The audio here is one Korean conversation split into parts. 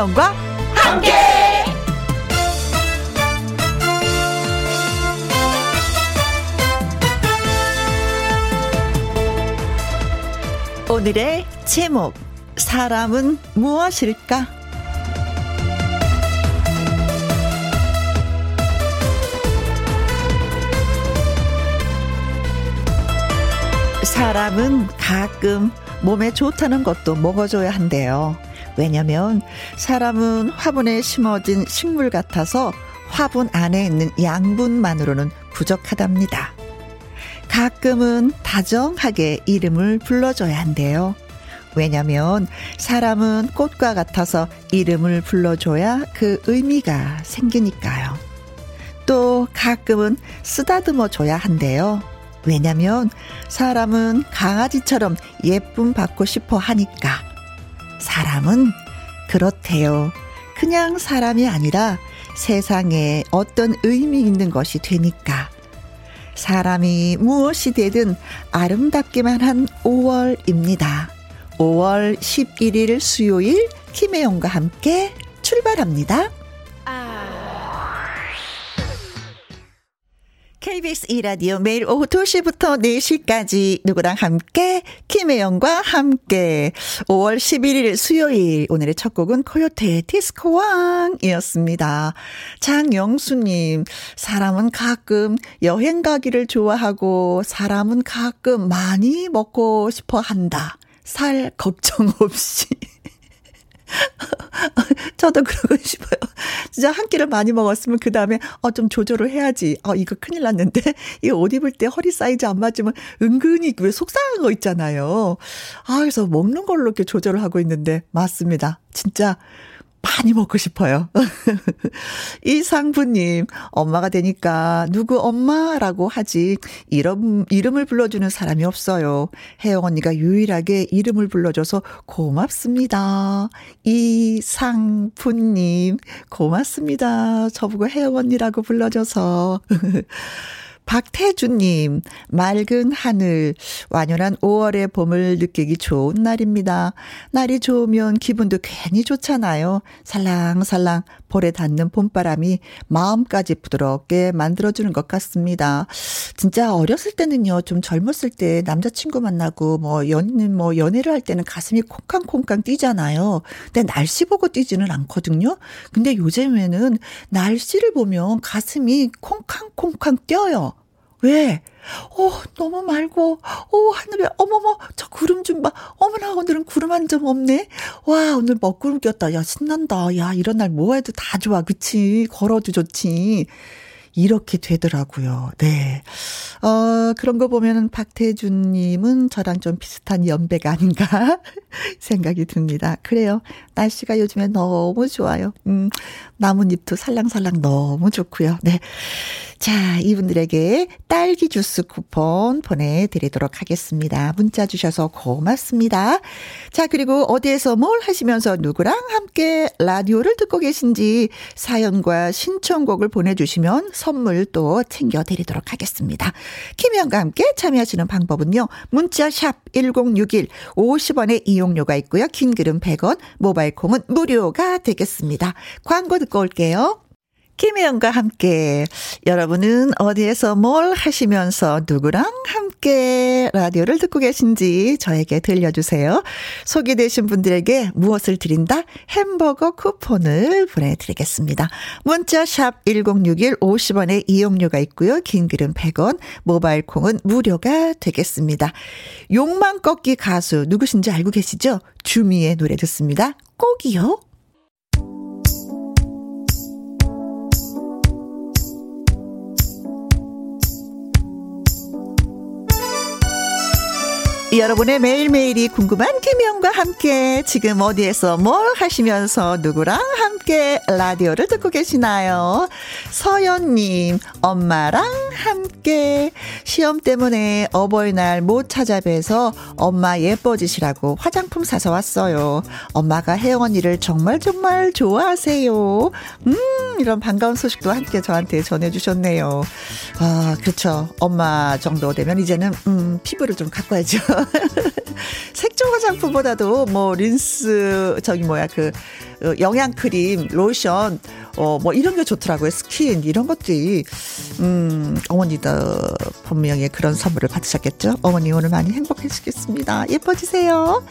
김혜영과 함께. 오늘의 제목 사람은 무엇일까? 사람은 가끔 몸에 좋다는 것도 먹어줘야 한대요. 왜냐면 사람은 화분에 심어진 식물 같아서 화분 안에 있는 양분만으로는 부족하답니다. 가끔은 다정하게 이름을 불러줘야 한대요. 왜냐면 사람은 꽃과 같아서 이름을 불러줘야 그 의미가 생기니까요. 또 가끔은 쓰다듬어 줘야 한대요. 왜냐면 사람은 강아지처럼 예쁨 받고 싶어 하니까. 사람은 그렇대요. 그냥 사람이 아니라 세상에 어떤 의미 있는 것이 되니까. 사람이 무엇이 되든 아름답기만 한 5월입니다. 5월 11일 수요일 김혜영과 함께 출발합니다. KBS 2라디오 매일 오후 2시부터 4시까지 누구랑 함께 김혜영과 함께 5월 11일 수요일 오늘의 첫 곡은 코요테의 디스코왕이었습니다. 장영수님 사람은 가끔 여행 가기를 좋아하고 사람은 가끔 많이 먹고 싶어 한다. 살 걱정 없이 저도 그러고 싶어요. 진짜 한 끼를 많이 먹었으면 그 다음에 어 좀 조절을 해야지. 어 이거 큰일 났는데 이거 옷 입을 때 허리 사이즈 안 맞으면 은근히 왜 속상한 거 있잖아요. 아 그래서 먹는 걸로 이렇게 조절을 하고 있는데 맞습니다. 진짜 많이 먹고 싶어요. 이상부님, 엄마가 되니까 누구 엄마라고 하지, 이름, 이름을 불러주는 사람이 없어요. 혜영 언니가 유일하게 이름을 불러줘서 고맙습니다. 이상부님, 고맙습니다. 저보고 혜영 언니라고 불러줘서. 박태주님, 맑은 하늘, 완연한 5월의 봄을 느끼기 좋은 날입니다. 날이 좋으면 기분도 괜히 좋잖아요. 살랑살랑 볼에 닿는 봄바람이 마음까지 부드럽게 만들어주는 것 같습니다. 진짜 어렸을 때는요, 좀 젊었을 때 남자친구 만나고 뭐 연, 뭐 연애를 할 때는 가슴이 콩캉콩캉 뛰잖아요. 근데 날씨 보고 뛰지는 않거든요. 근데 요즘에는 날씨를 보면 가슴이 콩캉콩캉 뛰어요. 왜? 어, 너무 맑고, 어, 하늘에, 어머머, 저 구름 좀 봐. 어머나, 오늘은 구름 한 점 없네. 와, 오늘 먹구름 꼈다. 야, 신난다. 야, 이런 날 뭐 해도 다 좋아. 그치? 걸어도 좋지. 이렇게 되더라고요. 네. 어, 그런 거 보면은 박태준 님은 저랑 좀 비슷한 연배가 아닌가 생각이 듭니다. 그래요. 날씨가 요즘에 너무 좋아요. 음, 나뭇잎도 살랑살랑 너무 좋고요. 네. 자, 이분들에게 딸기 주스 쿠폰 보내드리도록 하겠습니다. 문자 주셔서 고맙습니다. 자, 그리고 어디에서 뭘 하시면서 누구랑 함께 라디오를 듣고 계신지 사연과 신청곡을 보내주시면 선물 또 챙겨드리도록 하겠습니다. 김현과 함께 참여하시는 방법은요. 문자 샵 1061, 50원의 이용료가 있고요. 긴 글은 100원, 모바일 콩은 무료가 되겠습니다. 광고 듣고 올게요. 김혜영과 함께 여러분은 어디에서 뭘 하시면서 누구랑 함께 라디오를 듣고 계신지 저에게 들려주세요. 소개되신 분들에게 무엇을 드린다? 햄버거 쿠폰을 보내드리겠습니다. 문자 샵 1061 50원의 이용료가 있고요. 긴 글은 100원, 모바일 콩은 무료가 되겠습니다. 욕망 꺾기 가수 누구신지 알고 계시죠? 주미의 노래 듣습니다. 꼭이요. 여러분의 매일매일이 궁금한 김영과 함께 지금 어디에서 뭘 하시면서 누구랑 함께 라디오를 듣고 계시나요? 서연님, 엄마랑 함께 시험 때문에 어버이날 못 찾아뵈서 엄마 예뻐지시라고 화장품 사서 왔어요. 엄마가 혜영 언니를 정말 정말 좋아하세요. 음, 이런 반가운 소식도 함께 저한테 전해주셨네요. 아, 그렇죠. 엄마 정도 되면 이제는, 음, 피부를 좀 가꿔야죠. 색조 화장품보다도 뭐 린스 저기 뭐야 그 어, 영양 크림, 로션 어뭐 이런 게 좋더라고요. 스킨 이런 것들이 음 어머니도 분명히 그런 선물을 받으셨겠죠. 어머니 오늘 많이 행복해지겠습니다. 예뻐지세요.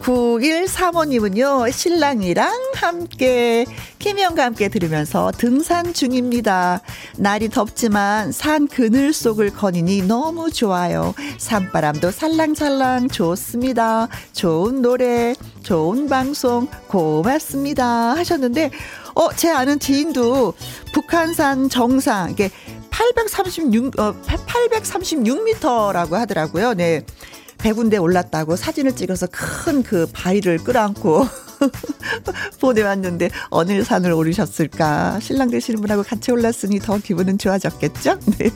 9135님은요, 신랑이랑 함께, 김영과 함께 들으면서 등산 중입니다. 날이 덥지만 산 그늘 속을 거니니 너무 좋아요. 산바람도 살랑살랑 좋습니다. 좋은 노래, 좋은 방송, 고맙습니다. 하셨는데, 어, 제 아는 지인도 북한산 정상, 이게 836, 어, 836m라고 하더라고요. 네. 100군데 올랐다고 사진을 찍어서 큰 그 바위를 끌어안고 보내왔는데 어느 산을 오르셨을까? 신랑 되시는 분하고 같이 올랐으니 더 기분은 좋아졌겠죠? 네.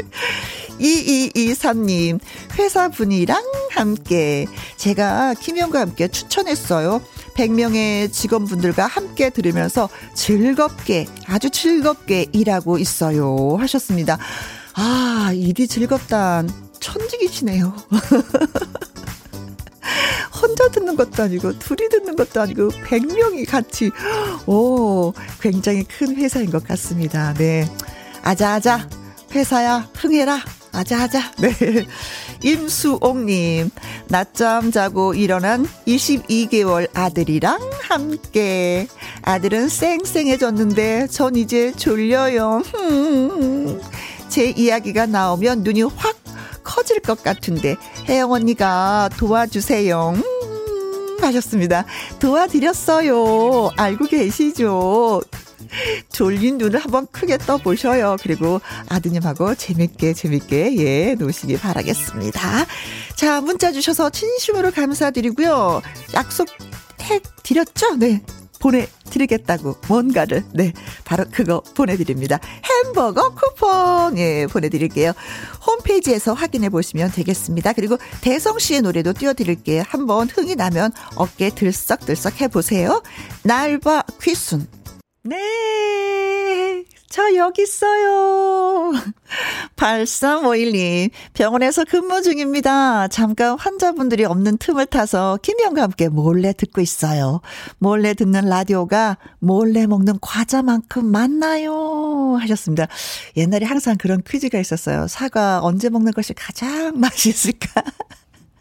2223님, 회사분이랑 함께, 제가 김영과 함께 추천했어요. 100명의 직원분들과 함께 들으면서 즐겁게, 아주 즐겁게 일하고 있어요. 하셨습니다. 아, 일이 즐겁단 천직이시네요. 혼자 듣는 것도 아니고 둘이 듣는 것도 아니고 100명이 같이 오 굉장히 큰 회사인 것 같습니다. 네. 아자아자 회사야 흥해라. 아자아자. 네. 임수옥님, 낮잠 자고 일어난 22개월 아들이랑 함께. 아들은 쌩쌩해졌는데 전 이제 졸려요. 제 이야기가 나오면 눈이 확 커질 것 같은데 혜영 언니가 도와주세요. 음, 하셨습니다. 도와드렸어요. 알고 계시죠? 졸린 눈을 한번 크게 떠보셔요. 그리고 아드님하고 재밌게 재밌게 예 노시기 바라겠습니다. 자 문자 주셔서 진심으로 감사드리고요. 약속 해 드렸죠? 네. 보내드리겠다고 뭔가를 네 바로 그거 보내드립니다. 햄버거 쿠폰 예 보내드릴게요. 홈페이지에서 확인해 보시면 되겠습니다. 그리고 대성 씨의 노래도 띄워드릴게요. 한번 흥이 나면 어깨 들썩들썩 해보세요. 날바 퀴순 네. 저 여기 있어요. 8351님, 병원에서 근무 중입니다. 잠깐 환자분들이 없는 틈을 타서 김영과 함께 몰래 듣고 있어요. 몰래 듣는 라디오가 몰래 먹는 과자만큼 많나요? 하셨습니다. 옛날에 항상 그런 퀴즈가 있었어요. 사과 언제 먹는 것이 가장 맛있을까?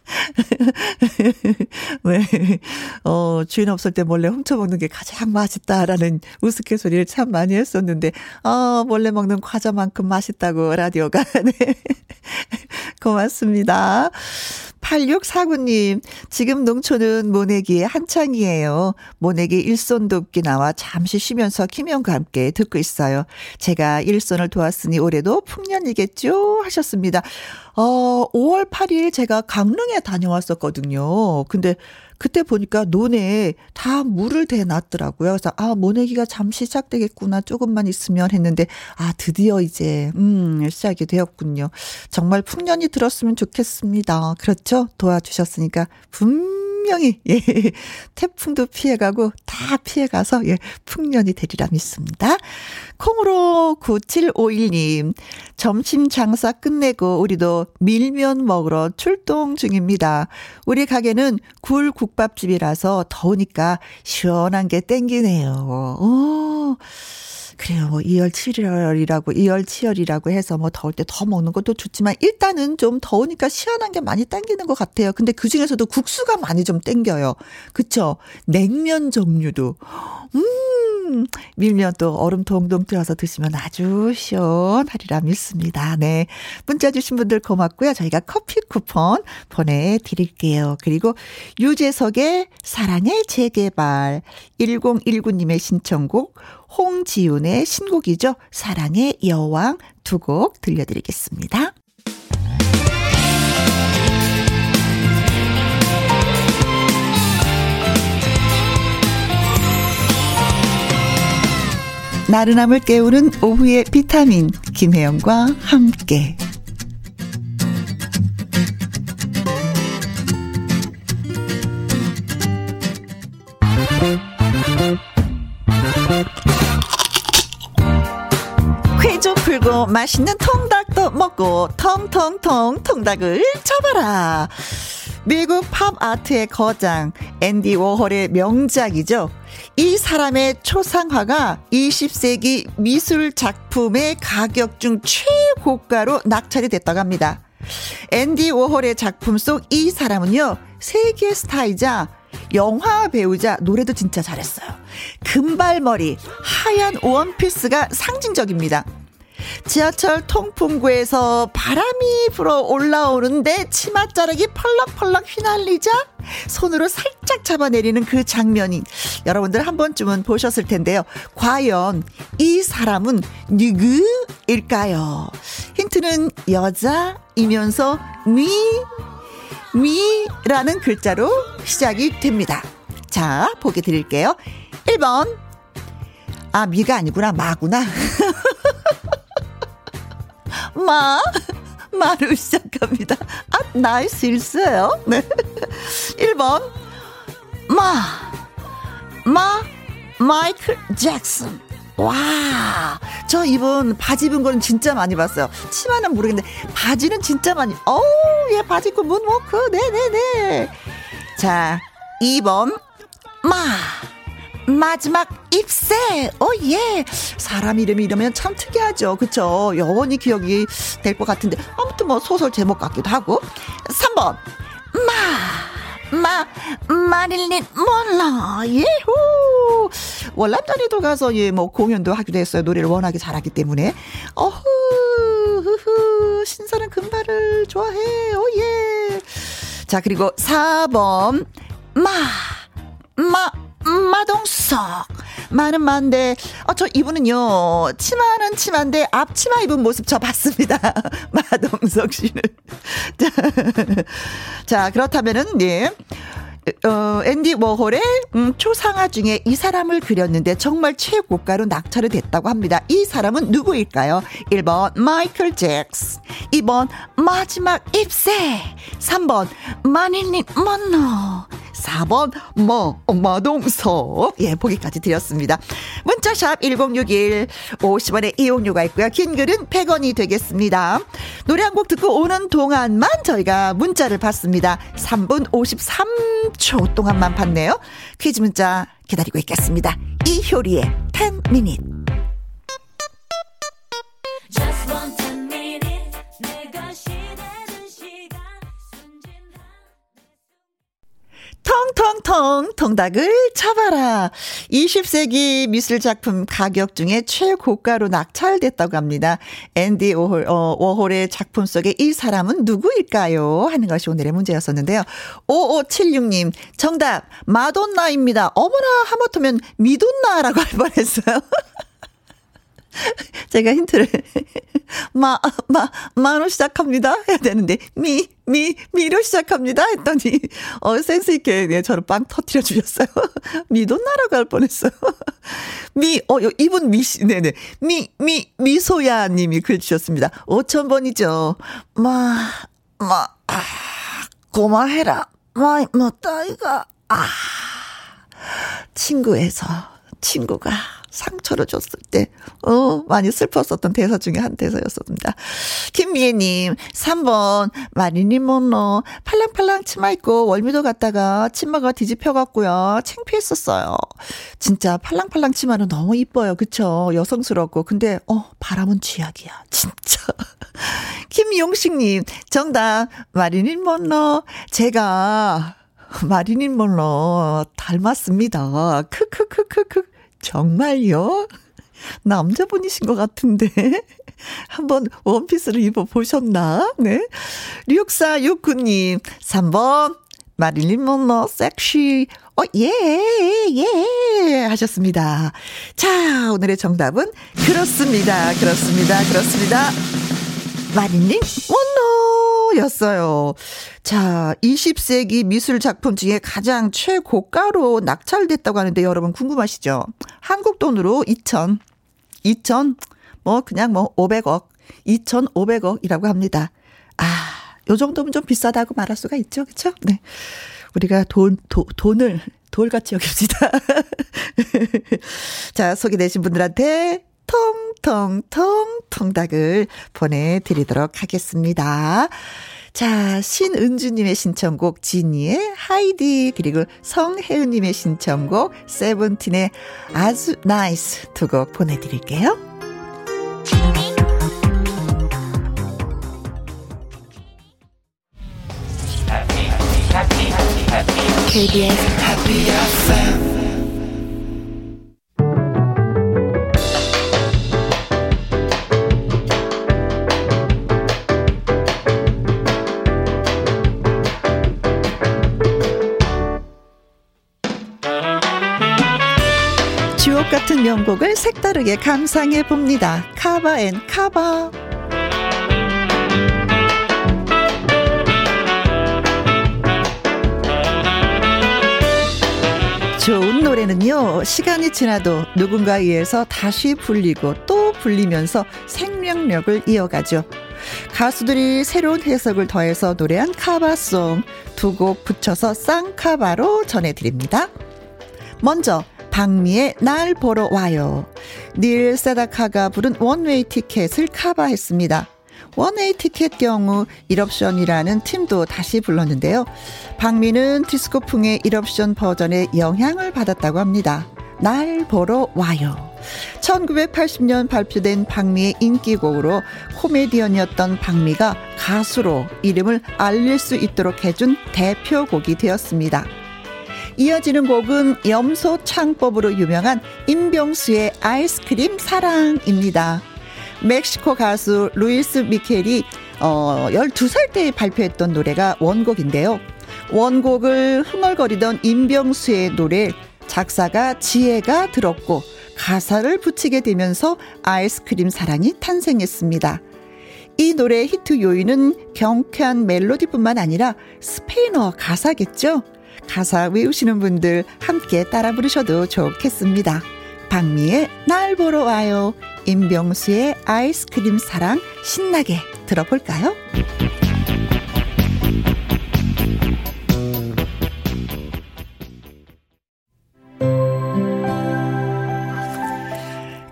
왜, 어, 주인 없을 때 몰래 훔쳐먹는 게 가장 맛있다라는 우스갯소리를 참 많이 했었는데, 어, 몰래 먹는 과자만큼 맛있다고 라디오가, 네. 고맙습니다. 8649님, 지금 농촌은 모내기에 한창이에요. 모내기 일손 돕기 나와 잠시 쉬면서 김영과 함께 듣고 있어요. 제가 일손을 도왔으니 올해도 풍년이겠죠? 하셨습니다. 어, 5월 8일 제가 강릉에 다녀왔었거든요. 근데 그때 보니까 논에 다 물을 대놨더라고요. 그래서 아, 모내기가 잠시 시작되겠구나. 조금만 있으면 했는데 아, 드디어 이제 음, 시작이 되었군요. 정말 풍년이 들었으면 좋겠습니다. 그렇죠? 도와주셨으니까 분 분명히 예, 태풍도 피해가고 다 피해가서 예, 풍년이 되리라 믿습니다. 콩으로 9751님 점심 장사 끝내고 우리도 밀면 먹으러 출동 중입니다. 우리 가게는 굴 국밥집이라서 더우니까 시원한 게 땡기네요. 오. 그래요. 뭐 이열치열이라고 이열치열이라고 해서 뭐 더울 때 더 먹는 것도 좋지만 일단은 좀 더우니까 시원한 게 많이 땡기는 것 같아요. 근데 그 중에서도 국수가 많이 좀 땡겨요. 그쵸? 냉면 종류도 음 밀면 또 얼음 동동 띄어서 드시면 아주 시원하리라 믿습니다. 네. 문자 주신 분들 고맙고요. 저희가 커피 쿠폰 보내드릴게요. 그리고 유재석의 사랑의 재개발 1019님의 신청곡 홍지윤의 신곡이죠. 사랑의 여왕 두 곡 들려드리겠습니다. 나른함을 깨우는 오후의 비타민 김혜영과 함께 쾌좀 풀고 맛있는 통닭도 먹고 통통통 통닭을 쳐봐라. 미국 팝 아트의 거장 앤디 워홀의 명작이죠. 이 사람의 초상화가 20세기 미술 작품의 가격 중 최고가로 낙찰이 됐다고 합니다. 앤디 워홀의 작품 속 이 사람은요, 세계 스타이자 영화 배우자 노래도 진짜 잘했어요. 금발머리, 하얀 원피스가 상징적입니다. 지하철 통풍구에서 바람이 불어 올라오는데 치맛자락이 펄럭펄럭 휘날리자 손으로 살짝 잡아내리는 그 장면이 여러분들 한 번쯤은 보셨을 텐데요. 과연 이 사람은 누구일까요? 힌트는 여자이면서 미, 미라는 글자로 시작이 됩니다. 자, 보기 드릴게요. 1번. 아, 미가 아니구나. 마구나. 마, 마로 시작합니다. 아, 나의 실수예요. 네. 1번, 마, 마, 마이클 잭슨. 와, 저 이분 바지 입은 거는 진짜 많이 봤어요. 치마는 모르겠는데, 바지는 진짜 많이, 어우, 얘 바지 입고 문워크, 네네네. 자, 2번, 마, 마지막 입새. 어, 예. 사람 이름이 이러면 참 특이하죠. 그쵸? 영원히 기억이 될 것 같은데. 아무튼 뭐 소설 제목 같기도 하고. 3번. 마. 마, 마릴린 몰라. 예후. 월남전에도 가서 예, 뭐 공연도 하기도 했어요. 노래를 워낙에 잘하기 때문에. 어후, 흐흐. 신선한 금발을 좋아해. 오, 예. 자, 그리고 4번. 마, 마, 마동석. 많은 만데, 어, 저 이분은요, 치마는 치마인데, 앞치마 입은 모습 저 봤습니다. 마동석 씨는. 자, 자, 그렇다면은, 예. 어, 앤디 워홀의 음, 초상화 중에 이 사람을 그렸는데 정말 최고가로 낙찰이 됐다고 합니다. 이 사람은 누구일까요? 1번 마이클 잭스 2번 마지막 입새 3번 마닐린 먼노 4번 뭐 마동서 예 보기까지 드렸습니다. 문자샵 1061 50원의 이용료가 있고요. 긴 글은 100원이 되겠습니다. 노래 한 곡 듣고 오는 동안만 저희가 문자를 받습니다. 3분 53초 동안만 받네요. 퀴즈 문자 기다리고 있겠습니다. 이효리의 10 minute 텅텅텅 통닭을 쳐봐라. 20세기 미술 작품 가격 중에 최고가로 낙찰됐다고 합니다. 앤디 워홀, 어, 워홀의 작품 속에 이 사람은 누구일까요? 하는 것이 오늘의 문제였었는데요. 5576님, 정답, 마돈나입니다. 어머나, 하마터면 미돈나라고 할 뻔했어요. 제가 힌트를 마, 마, 마로 시작합니다. 해야 되는데, 미, 미, 미로 시작합니다. 했더니, 어, 센스 있게, 네, 저를 빵 터트려 주셨어요. 미돈나라고 할 뻔했어요. 미, 어, 이분 미, 네네. 미, 미, 미소야 님이 글 주셨습니다. 5천 번이죠. 마, 마, 아, 고마해라. 마, 뭐, 따이가, 아. 친구에서, 친구가. 상처를 줬을 때, 어, 많이 슬펐었던 대사 중에 한 대사였습니다. 김미애님, 3번, 마리님 모노, 팔랑팔랑 치마 입고 월미도 갔다가 치마가 뒤집혀갖고요. 창피했었어요. 진짜 팔랑팔랑 치마는 너무 이뻐요. 그쵸? 여성스럽고. 근데, 어, 바람은 쥐약이야. 진짜. 김용식님, 정답, 마리님 모노, 제가, 마리님 몰로 닮았습니다. 크크크크크. 정말요? 남자분이신 것 같은데. 한번 원피스를 입어보셨나? 네. 6469님, 3번, 마릴린 monroe 섹시. 어, 예, 예, 하셨습니다. 자, 오늘의 정답은 그렇습니다. 그렇습니다. 그렇습니다. 마릴린 monroe 였어요. 자, 20세기 미술 작품 중에 가장 최고가로 낙찰됐다고 하는데 여러분 궁금하시죠? 한국 돈으로 2천, 2천, 뭐 그냥 뭐 500억, 2,500억이라고 합니다. 아, 요 정도면 좀 비싸다고 말할 수가 있죠. 그쵸? 네. 우리가 돈, 도, 돈을 돌같이 여깁시다. 자, 소개되신 분들한테 통통통 통닭을 보내드리도록 하겠습니다. 자, 신은주님의 신청곡 지니의 하이디 그리고 성혜은님의 신청곡 세븐틴의 아주 나이스 두 곡 보내드릴게요. KBS Happy FM 같은 명곡을 색다르게 감상해 봅니다. cover and cover. 좋은 노래는요, 시간이 지나도 누군가에 의해서 다시 불리고 또 불리면서 생명력을 이어가죠. 가수들이 새로운 해석을 더해서 노래한 카바송 두 곡 붙여서 쌍카바로 전해드립니다. 먼저, 박미의 날 보러 와요. 닐 세다카가 부른 원웨이 티켓을 카바했습니다. 원웨이 티켓 경우 1옵션이라는 팀도 다시 불렀는데요. 박미는 디스코풍의 1옵션 버전에 영향을 받았다고 합니다. 날 보러 와요. 1980년 발표된 박미의 인기곡으로 코미디언이었던 박미가 가수로 이름을 알릴 수 있도록 해준 대표곡이 되었습니다. 이어지는 곡은 염소 창법으로 유명한 임병수의 아이스크림 사랑입니다. 멕시코 가수 루이스 미겔이 어 12살 때 발표했던 노래가 원곡인데요. 원곡을 흥얼거리던 임병수의 노래 작사가 지예가 들었고 가사를 붙이게 되면서 아이스크림 사랑이 탄생했습니다. 이 노래의 히트 요인은 경쾌한 멜로디뿐만 아니라 스페인어 가사겠죠? 가사 외우시는 분들 함께 따라 부르셔도 좋겠습니다. 박미의 날 보러 와요. 임병수의 아이스크림 사랑 신나게 들어볼까요?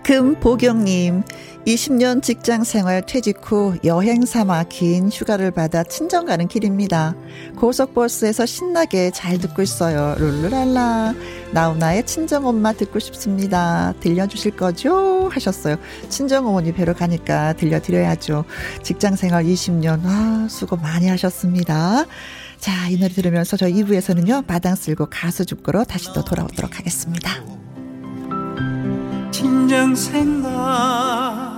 금보경님, 20년 직장 생활 퇴직 후 여행 삼아 긴 휴가를 받아 친정 가는 길입니다. 고속버스에서 신나게 잘 듣고 있어요. 룰루랄라. 나훈아의 친정엄마 듣고 싶습니다. 들려주실 거죠? 하셨어요. 친정어머니 뵈러 가니까 들려드려야죠. 직장 생활 20년, 아, 수고 많이 하셨습니다. 자, 이 노래 들으면서 저 2부에서는요, 마당 쓸고 가수 죽고로 다시 또 돌아오도록 하겠습니다. 친정 생각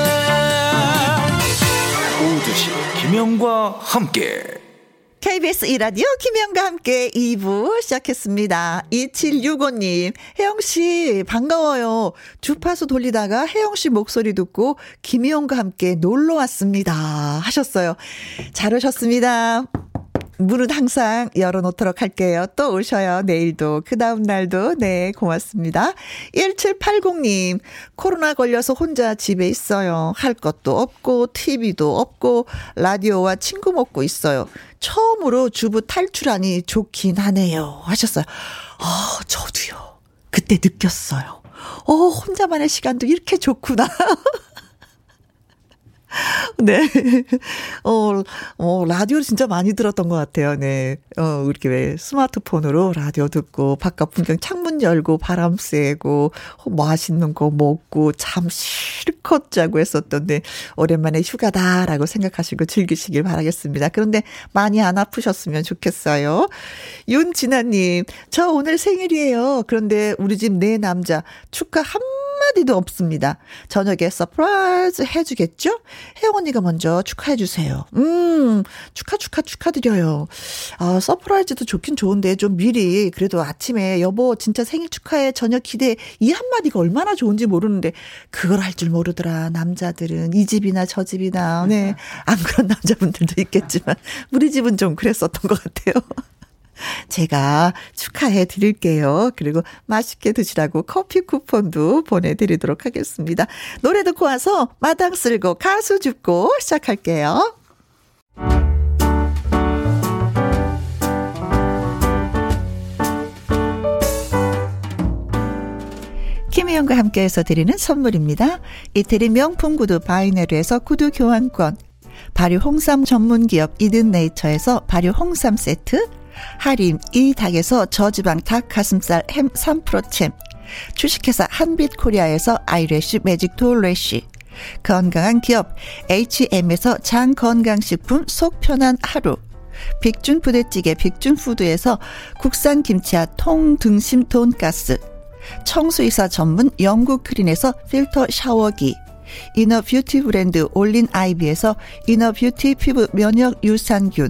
김혜영과 함께 KBS 이라디오 김혜영과 함께 2부 시작했습니다. 2765님, 혜영씨, 반가워요. 주파수 돌리다가 혜영씨 목소리 듣고 김혜영과 함께 놀러 왔습니다. 하셨어요. 잘 오셨습니다. 문은 항상 열어놓도록 할게요. 또 오셔요. 내일도. 그 다음 날도. 네, 고맙습니다. 1780님, 코로나 걸려서 혼자 집에 있어요. 할 것도 없고, TV도 없고, 라디오와 친구 먹고 있어요. 처음으로 주부 탈출하니 좋긴 하네요. 하셨어요. 아, 저도요. 그때 느꼈어요. 어, 혼자만의 시간도 이렇게 좋구나. 네. 어, 어, 라디오를 진짜 많이 들었던 것 같아요. 네. 어, 이렇게 왜 스마트폰으로 라디오 듣고, 바깥 풍경 창문 열고, 바람 쐬고, 맛있는 거 먹고, 잠 실컷 자고 했었던데, 오랜만에 휴가다라고 생각하시고 즐기시길 바라겠습니다. 그런데 많이 안 아프셨으면 좋겠어요. 윤진아님, 저 오늘 생일이에요. 그런데 우리 집 네 남자 축하 한 한마디도 없습니다. 저녁에 surprise 해주겠죠? 혜영 언니가 먼저 축하해주세요. 음, 축하, 축하, 축하드려요. 아, surprise도 좋긴 좋은데 좀 미리 그래도 아침에 여보 진짜 생일 축하해 저녁 기대 이 한마디가 얼마나 좋은지 모르는데 그걸 할 줄 모르더라. 남자들은 이 집이나 저 집이나. 네. 안 그런 남자분들도 있겠지만 우리 집은 좀 그랬었던 것 같아요. 제가 축하해 드릴게요. 그리고 맛있게 드시라고 커피 쿠폰도 보내드리도록 하겠습니다. 노래 듣고 와서 마당 쓸고 가수 줍고 시작할게요. 김희영과 함께해서 드리는 선물입니다. 이태리 명품 구두 바이네르에서 구두 교환권, 발효 홍삼 전문 기업 이든 네이처에서 발효 홍삼 세트, 하림 이 닭에서 저지방 닭 가슴살 햄 3%챔, 주식회사 한빛코리아에서 아이래쉬 매직 돌래쉬, 건강한 기업 H&M에서 장건강식품 속 편한 하루, 빅준 부대찌개 빅준푸드에서 국산 김치와 통등심 돈가스, 청소 이사 전문 영구크린에서 필터 샤워기, inner beauty 브랜드 올린 아이비에서 inner beauty 피부 면역 유산균,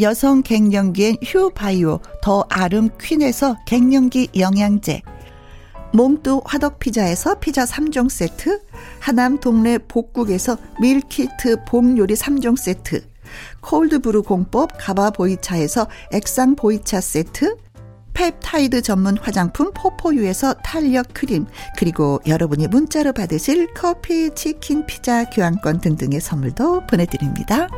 여성 갱년기엔 휴바이오 더 아름 퀸에서 갱년기 영양제. 몽뚜 화덕 피자에서 피자 3종 세트. 하남 동네 복국에서 밀키트 봄 요리 3종 세트. 콜드브루 공법 가바 보이차에서 액상 보이차 세트. 펩타이드 전문 화장품 포포유에서 탄력 크림, 그리고 여러분이 문자로 받으실 커피, 치킨, 피자, 교환권 등등의 선물도 보내드립니다.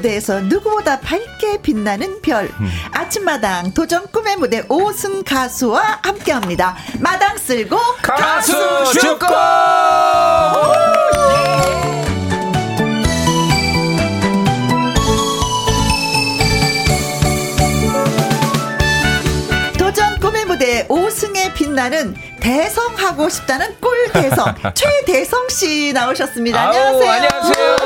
무대에서 누구보다 밝게 빛나는 별. 음. 아침마당 도전 꿈의 무대 오승 가수와 함께 합니다. 마당 쓸고 가수 축구! 도전 꿈의 무대 오승에 빛나는 대성하고 싶다는 꿀 대성 최대성 씨 나오셨습니다. 안녕하세요. 안녕하세요.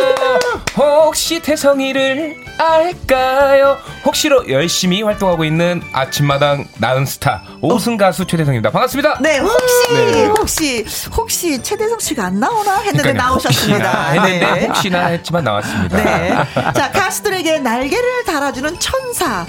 혹시 대성이를 알까요? 혹시로 열심히 활동하고 있는 아침마당 나은 스타 오승 가수 최대성입니다. 반갑습니다. 네, 혹시 네. 혹시 혹시 최대성 씨가 안 나오나 했는데 그러니까요, 나오셨습니다. 혹시나 했는데 네. 혹시나 했지만 나왔습니다. 네. 자, 가수들에게 날개를 달아주는 천사.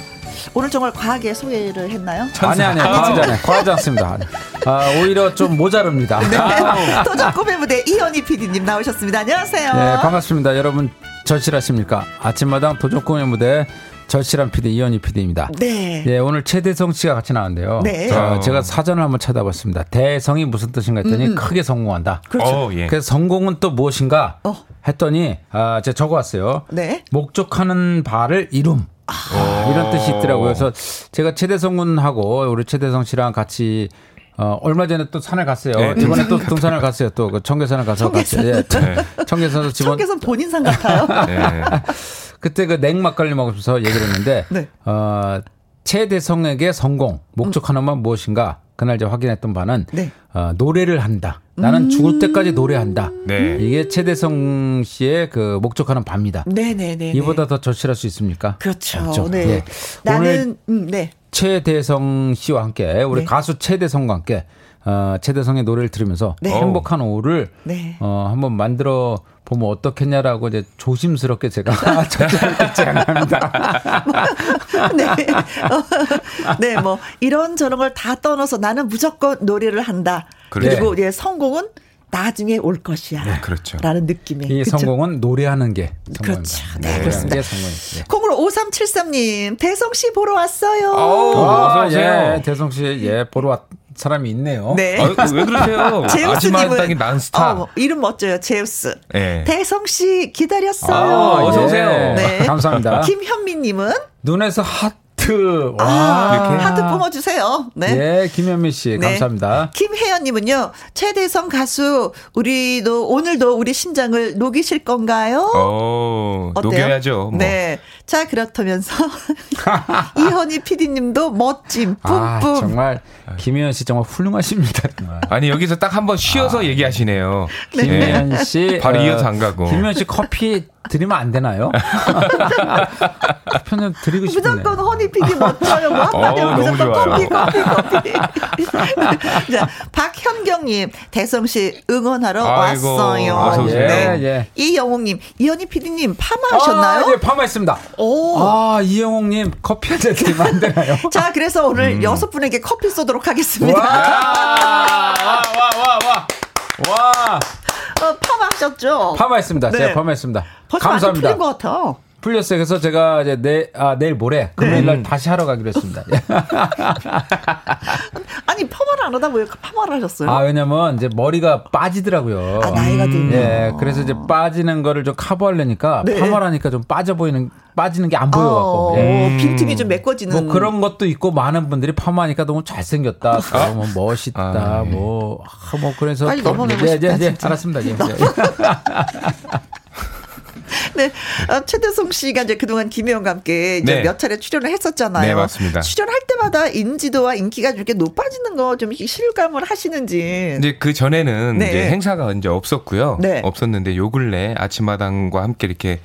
오늘 정말 과하게 소개를 했나요? 아니 아니 과하지 않아요. 과하지 않습니다. 아, 오히려 좀 모자릅니다. 네. 도전 꿈의 무대 이현희 PD님 나오셨습니다. 안녕하세요. 네 반갑습니다. 여러분 절실하십니까? 아침마당 도전 꿈의 무대 절실한 PD 이현희 PD입니다. 네. 예, 오늘 최대성 씨가 같이 나왔는데요. 네. 어, 제가 사전을 한번 찾아봤습니다. 대성이 무슨 뜻인가 했더니 음. 크게 성공한다. 그렇죠. 어, 예. 그래서 성공은 또 무엇인가 어. 했더니 아, 제가 적어왔어요. 네. 목적하는 바를 이룸. 아, 이런 뜻이 있더라고요. 그래서 제가 최대성 군하고 우리 최대성 씨랑 같이 어, 얼마 전에 또 산을 갔어요. 네. 이번에 또 등산을 갔어요. 또 그 청계산을 가서 청계산. 갔어요. 예. 청계산에서 집원. 청계산 본인 산 같아요. 네. 그때 그 냉막걸리 먹으면서 얘기를 했는데, 네. 어, 최대성에게 성공, 목적 하나만 무엇인가, 그날 제가 확인했던 바는, 네. 어, 노래를 한다. 나는 음~ 죽을 때까지 노래한다. 네. 이게 최대성 씨의 그 목적하는 바입니다. 네네네. 이보다 더 절실할 수 있습니까? 그렇죠. 없죠. 네. 네. 나는 음, 네. 최대성 씨와 함께 우리 네. 가수 최대성과 함께 어, 최대성의 노래를 들으면서 네. 행복한 오후를 네. 어, 한번 만들어 보면 어떻겠냐라고 이제 조심스럽게 제가 저절로 제안합니다. 네. 어, 네, 뭐 이런 저런 걸 다 떠나서 나는 무조건 노래를 한다. 그래. 그리고 예, 성공은 나중에 올 것이야. 네, 그렇죠. 라는 느낌의. 이 그렇죠? 성공은 노래하는 게 그렇죠. 네, 네. 그렇습니다. 네. 콩으로 5373님, 대성 씨 보러 왔어요. 오, 아, 예, 대성 씨, 예, 보러 왔. 사람이 있네요. 네. 아, 왜 그러세요? 제우스님은 난스타. 어, 이름 멋져요. 제우스. 네. 대성 씨 기다렸어요. 아, 어서 오세요. 네. 감사합니다. 김현미님은 눈에서 핫 하트. 와. 아, 하트 뿜어주세요. 네. 네, 김현미 씨. 네. 감사합니다. 김혜연님은요, 최대성 가수, 우리도, 오늘도 우리 심장을 녹이실 건가요? 어? 녹여야죠. 뭐. 네. 자, 그렇다면서, 이현희 PD님도 멋짐, 뿜뿜. 아, 정말, 김혜연 씨 정말 훌륭하십니다. 아니, 여기서 딱 한번 쉬어서 아. 얘기하시네요. 네. 김혜연 씨. 바로 어, 이어서 안 가고. 김혜연 씨 커피 드리면 안 되나요? 편을 드리고 싶네요. 무조건 허니 피디 멋져요. 뭐 한마디 어, 무조건 커피, 커피, 커피. 자, 박현경님, 대성씨 응원하러 아이고, 왔어요. 네. 예. 이영웅님, 이현희 피디님 파마하셨나요? 아, 예, 파마했습니다. 오. 아, 이영웅님 커피 한 잔 드리면 안 되나요? 자, 그래서 오늘 음. 여섯 분에게 커피 쏘도록 하겠습니다. 와, 와, 와, 와. 와. 어, 파마하셨죠? 파마했습니다. 네. 제가 파마했습니다. 감사합니다. 풀린 것 같아. 풀렸어요. 그래서 제가 이제 내, 아, 내일 모레 금요일 날 네. 다시 하러 가기로 했습니다. 아니, 파마를 안 하다 왜 파마를 하셨어요? 아, 왜냐면 이제 머리가 빠지더라고요. 아, 나이가 들면. 네. 그래서 이제 빠지는 거를 좀 커버하려니까 네. 파마를 하니까 좀 빠져 보이는, 빠지는 게 안 보여갖고. 어, 네. 빈틈이 좀 메꿔지는. 뭐 그런 것도 있고 많은 분들이 파마하니까 너무 잘생겼다. 아. 뭐 멋있다. 아, 네. 뭐, 아, 뭐 그래서. 빨리 넘어가고 네, 싶다. 네, 네, 알았습니다. 예, 예. 네. 어, 최대성 씨가 이제 그동안 김혜영과 함께 이제 네. 몇 차례 출연을 했었잖아요. 네, 맞습니다. 출연할 때마다 인지도와 인기가 이렇게 높아지는 거 좀 실감을 하시는지. 이제 그 전에는 네. 이제 행사가 이제 없었고요. 네. 없었는데 요 근래 아침마당과 함께 이렇게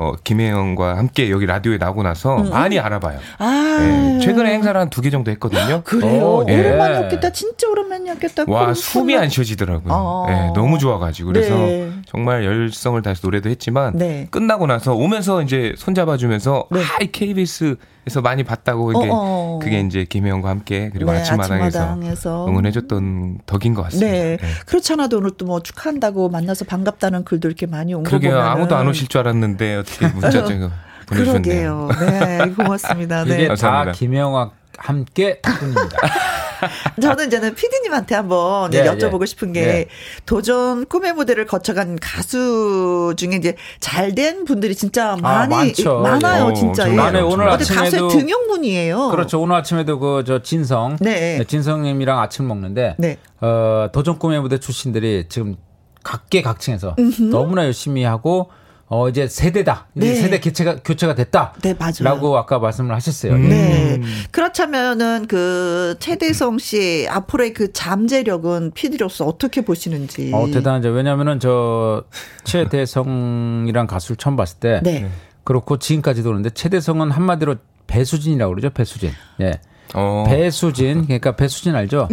어, 김혜영과 함께 여기 라디오에 나오고 나서 음. 많이 알아봐요. 아. 네, 최근에 행사를 한 두 개 정도 했거든요. 그래요? 오, 어, 예. 오랜만이었겠다. 진짜 오랜만이었겠다. 와, 숨이 안 쉬어지더라고요. 어. 네, 너무 좋아가지고. 그래서 네. 정말 열성을 다해서 노래도 했지만 네. 끝나고 나서 오면서 이제 손잡아주면서 네. 아, 이 KBS 에서 많이 봤다고 이게 어어. 그게 이제 김혜영과 함께 그리고 네, 아침마당에서, 아침마당에서 응원해줬던 덕인 것 같습니다. 네. 네. 그렇지 않아도 오늘 또 뭐 축하한다고 만나서 반갑다는 글도 이렇게 많이 온거 그러게요. 아무도 안 오실 줄 알았는데 어떻게 문자 좀 보내주셨네요. 그러게요. 네, 고맙습니다. 네. 이게 다 김혜영과 함께 덕분입니다. 저는 이제는 피디님한테 한번 예, 여쭤보고 예. 싶은 게 예. 도전 꿈의 무대를 거쳐간 가수 중에 이제 잘 된 분들이 진짜 아, 많이 아, 많아요, 예. 진짜. 어, 많아요. 오늘 아침에도 가수의 등용문이에요. 그렇죠. 오늘 아침에도 그 저 진성, 네. 네. 진성님이랑 아침 먹는데 네. 어, 도전 꿈의 무대 출신들이 지금 각계 각층에서 너무나 열심히 하고 어 이제 세대다. 네. 세대 교체가 교체가 됐다. 네, 맞아요. 라고 아까 말씀을 하셨어요. 음. 네. 그렇다면은 그 최대성 씨 앞으로의 그 잠재력은 피디로서 어떻게 보시는지. 어 대단하죠. 왜냐면은 저 최대성이란 가수를 처음 봤을 때 네. 그렇고 지금까지도 그런데 최대성은 한마디로 배수진이라고 그러죠. 배수진. 예. 어. 배수진. 그러니까 배수진 알죠?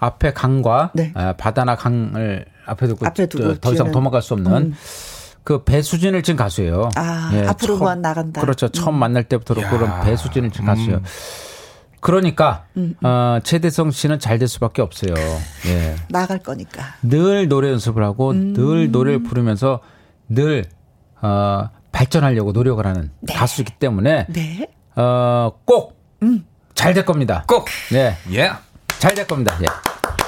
앞에 강과 네. 아, 바다나 강을 앞에 두고, 앞에 두고 더 이상 도망갈 수 없는 음. 그 배수진을 친 가수예요. 아, 예, 앞으로 만 나간다. 그렇죠. 처음 음. 만날 때부터 그런 배수진을 친 가수예요. 음. 그러니까 음, 음. 어, 최대성 씨는 잘 될 수밖에 없어요. 예. 나갈 거니까. 늘 노래 연습을 하고 음. 늘 노래를 부르면서 늘 어, 발전하려고 노력을 하는 네. 가수이기 때문에 네. 어, 꼭 잘 될 겁니다. 꼭. 네. 예. 잘 될 겁니다. 예.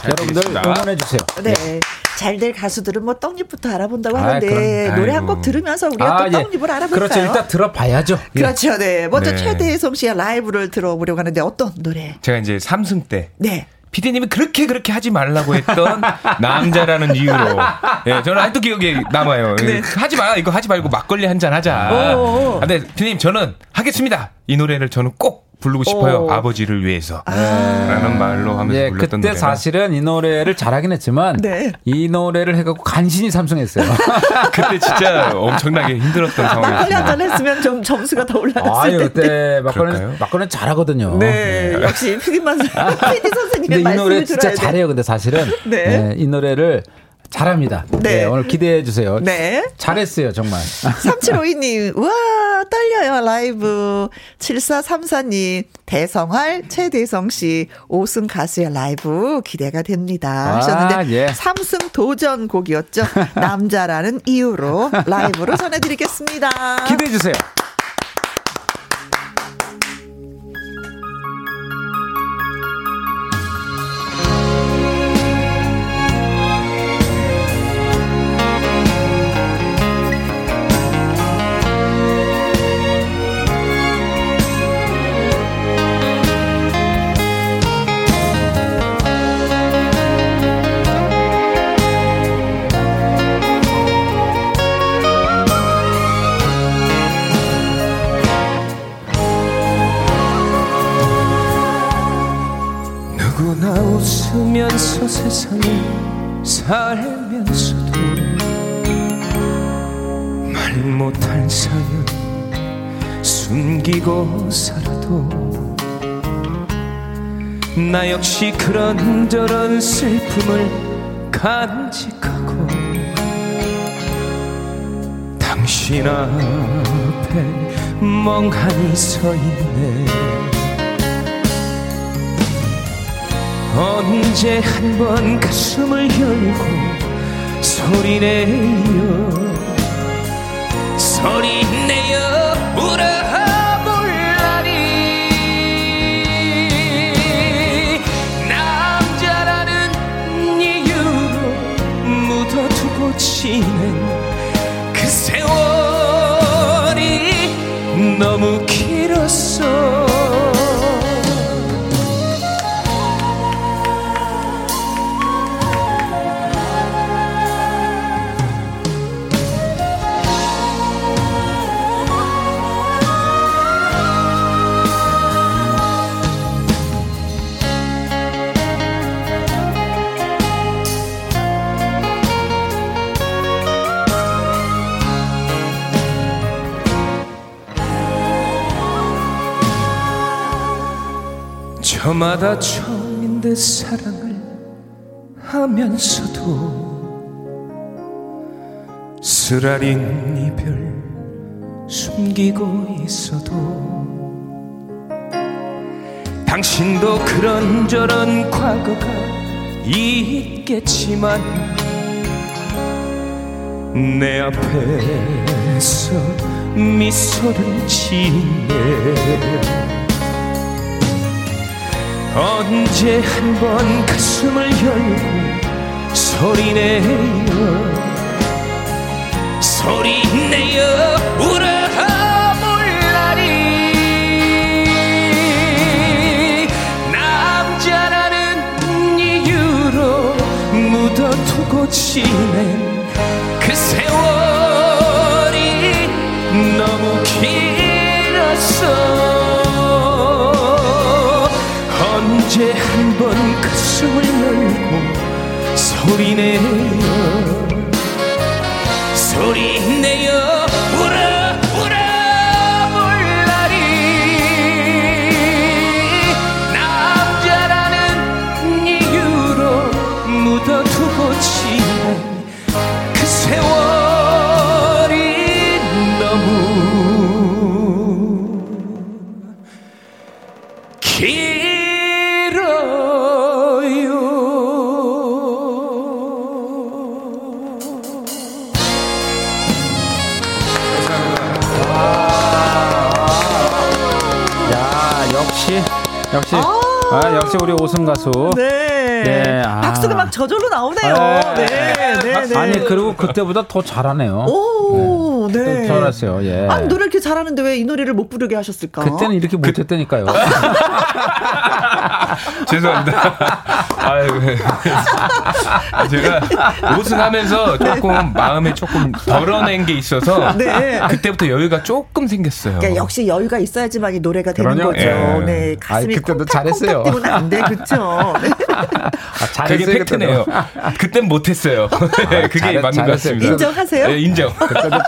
여러분들 응원해 주세요. 네. 네. 잘될 가수들은 뭐 떡잎부터 알아본다고 아, 하는데 아, 노래 한 곡 들으면서 우리가 아, 또 예. 떡잎을 알아볼까요? 그렇죠. 일단 들어봐야죠. 예. 그렇죠. 네. 먼저 네. 최대성 씨의 라이브를 들어보려고 하는데 어떤 노래? 제가 이제 삼승 때 네. 피디님이 그렇게 그렇게 하지 말라고 했던 남자라는 이유로. 예, 저는 아직도 기억에 남아요. 네. 하지 마. 이거 하지 말고 막걸리 한 잔 하자. 아, 근데 피디님 저는 하겠습니다. 이 노래를 저는 꼭 부르고 싶어요. 오. 아버지를 위해서. 아. 라는 말로 하면서 예, 불렀던 그때 노래가. 사실은 이 노래를 잘하긴 했지만 네. 이 노래를 해갖고 간신히 삼성했어요. 그때 진짜 엄청나게 힘들었던 상황이었어요. 막걸리 한잔 했으면 좀 점수가 더 올라갔을 텐데. 그때 막걸리 막걸리 잘하거든요. 네, 네. 역시 피디만 피디 선생님의 근데 이 노래 진짜 잘해요. 근데 사실은 네. 네, 이 노래를 잘합니다. 네. 네. 오늘 기대해 주세요. 네. 잘했어요, 정말. 3752님, 우와, 떨려. 떨려요, 라이브. 7434님, 대성할 최대성 씨, 5승 가수의 라이브 기대가 됩니다. 하셨는데, 아, 예. 3승 도전 곡이었죠. 남자라는 이유로 라이브로 전해드리겠습니다. 기대해 주세요. 살아도. 나 역시 그런저런 슬픔을 간직하고 당신 앞에 멍하니 서 있네. 언제 한 번 가슴을 열고 소리내요. 소리 저마다 처음인 듯 사랑을 하면서도 쓰라린 이별 숨기고 있어도 당신도 그런저런 과거가 있겠지만 내 앞에서 미소를 지네 언제 한 번 가슴을 열고 소리내요? 소리내요 울어볼라니 남자라는 이유로 묻어두고 지낸 그 세월이 너무 길었어 언제 한 번 가슴을 열고 소리내요. 소리내요 역시 우리 오승 가수. 네. 네. 아. 박수가 막 저절로 나오네요. 아, 네. 네. 네. 아니 그리고 그때보다 더 잘하네요. 오, 네. 네. 잘했어요. 예. 아니 노래 이렇게 잘하는데 왜 이 노래를 못 부르게 하셨을까? 그때는 이렇게 못했다니까요. 죄송합니다. 아유, 제가 우승하면서 조금 네. 마음에 조금 덜어낸 게 있어서 네. 그때부터 여유가 조금 생겼어요. 그러니까 역시 여유가 있어야지만 이 노래가 되는 그럼요? 거죠. 예. 네, 가슴이 아이, 그때도 잘했어요. 때문에 안 돼, 그렇죠. 네. 아, 그게 팩트네요. 그땐 못했어요. 네, 그게 잘했, 맞는 잘했어요. 것 같습니다. 인정하세요? 네, 인정. 그때도,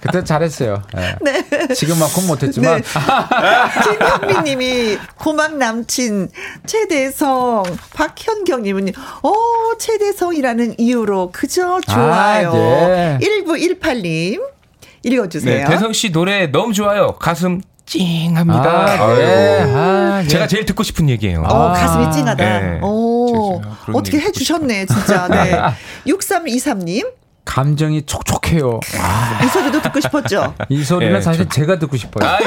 그때 잘했어요. 네. 네. 지금만큼 못했지만. 네. 김현미님이 고막 남친 최대성 박현 경님은 어 최대성이라는 이유로 그저 좋아요. 아, 네. 1918님 읽어주세요. 네, 대성 씨 노래 너무 좋아요. 가슴 찡합니다. 아, 네. 아, 네. 제가 제일 듣고 싶은 얘기예요. 어, 가슴이 찡하다. 네. 오, 어떻게 해주셨네, 진짜. 네. 6323님. 감정이 촉촉해요. 아. 이 소리도 듣고 싶었죠? 이 소리는 네, 사실 저... 제가 듣고 싶어요.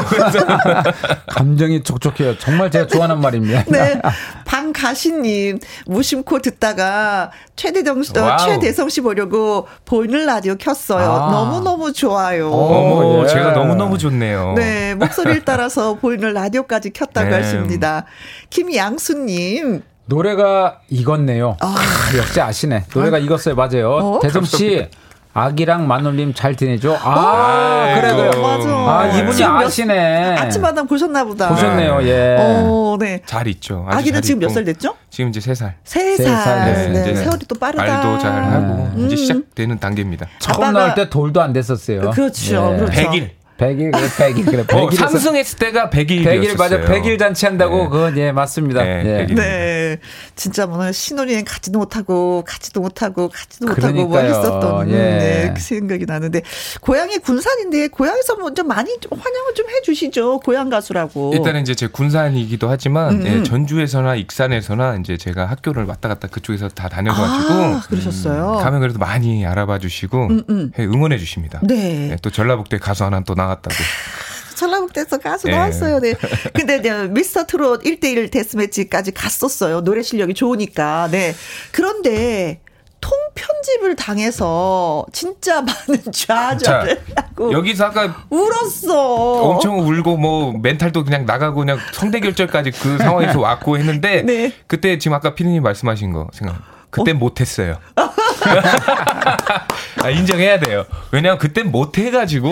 감정이 촉촉해요. 정말 제가 좋아하는 말입니다. 네. 방가시님, 무심코 듣다가 최대정, 어, 최대성 씨 보려고 보이는 라디오 켰어요. 아. 너무 너무 좋아요. 어머, 예. 제가 너무 너무 좋네요. 네. 목소리를 따라서 보이는 라디오까지 켰다고 네. 하십니다. 김양수님, 노래가 익었네요. 아. 아, 역시 아시네. 노래가 아. 익었어요. 맞아요. 어? 대성 씨. 아기랑 마눌님 잘 지내죠? 아, 그래, 그래. 맞아. 아, 이분이 아시네. 아침마당 보셨나 보다. 보셨네요, 예. 어, 네. 잘 있죠. 아기는 지금 몇 살 됐죠? 지금 이제 3살. 3살. 3살. 네. 네. 네. 세월이 또 빠르다. 말도 잘 하고, 음. 이제 시작되는 단계입니다. 처음 나올 때 돌도 안 됐었어요. 그렇죠. 예. 그렇죠. 100일. 100일, 100일, 그래. 100일. 어, 삼승했을 때가 100일. 100일, 맞아. 100일 잔치 한다고, 네. 그건, 예, 맞습니다. 네, 예. 네. 진짜 뭐, 신혼여행 가지도 못하고, 가지도 못하고, 가지도 못하고, 뭐 했었던, 예. 네, 그 생각이 나는데, 고향이 군산인데, 고향에서 먼저 뭐 많이 좀 환영을 좀 해주시죠. 고향 가수라고. 일단은 이제 제 군산이기도 하지만, 음. 예, 음. 전주에서나 익산에서나 이제 제가 학교를 왔다 갔다 그쪽에서 다 다녀가지고. 아, 그러셨어요. 음, 가면 그래도 많이 알아봐 주시고, 음, 음. 응원해 주십니다. 네. 예, 또 전라북도에 가수 하나 또 나갔다고. 전라북도에서 가수 네. 나왔어요. 네. 근데 이제 미스터 트롯 1대1 데스매치까지 갔었어요. 노래 실력이 좋으니까. 네. 그런데 통편집을 당해서 진짜 많은 좌절을 하고 여기서 아까 울었어. 엄청 울고 뭐 멘탈도 그냥 나가고 그냥 성대결절까지 그 상황에서 왔고 했는데 네. 그때 지금 아까 피디님 말씀하신 거 생각. 그때 어? 못했어요. 아, 인정해야 돼요. 왜냐하면 그땐 못해가지고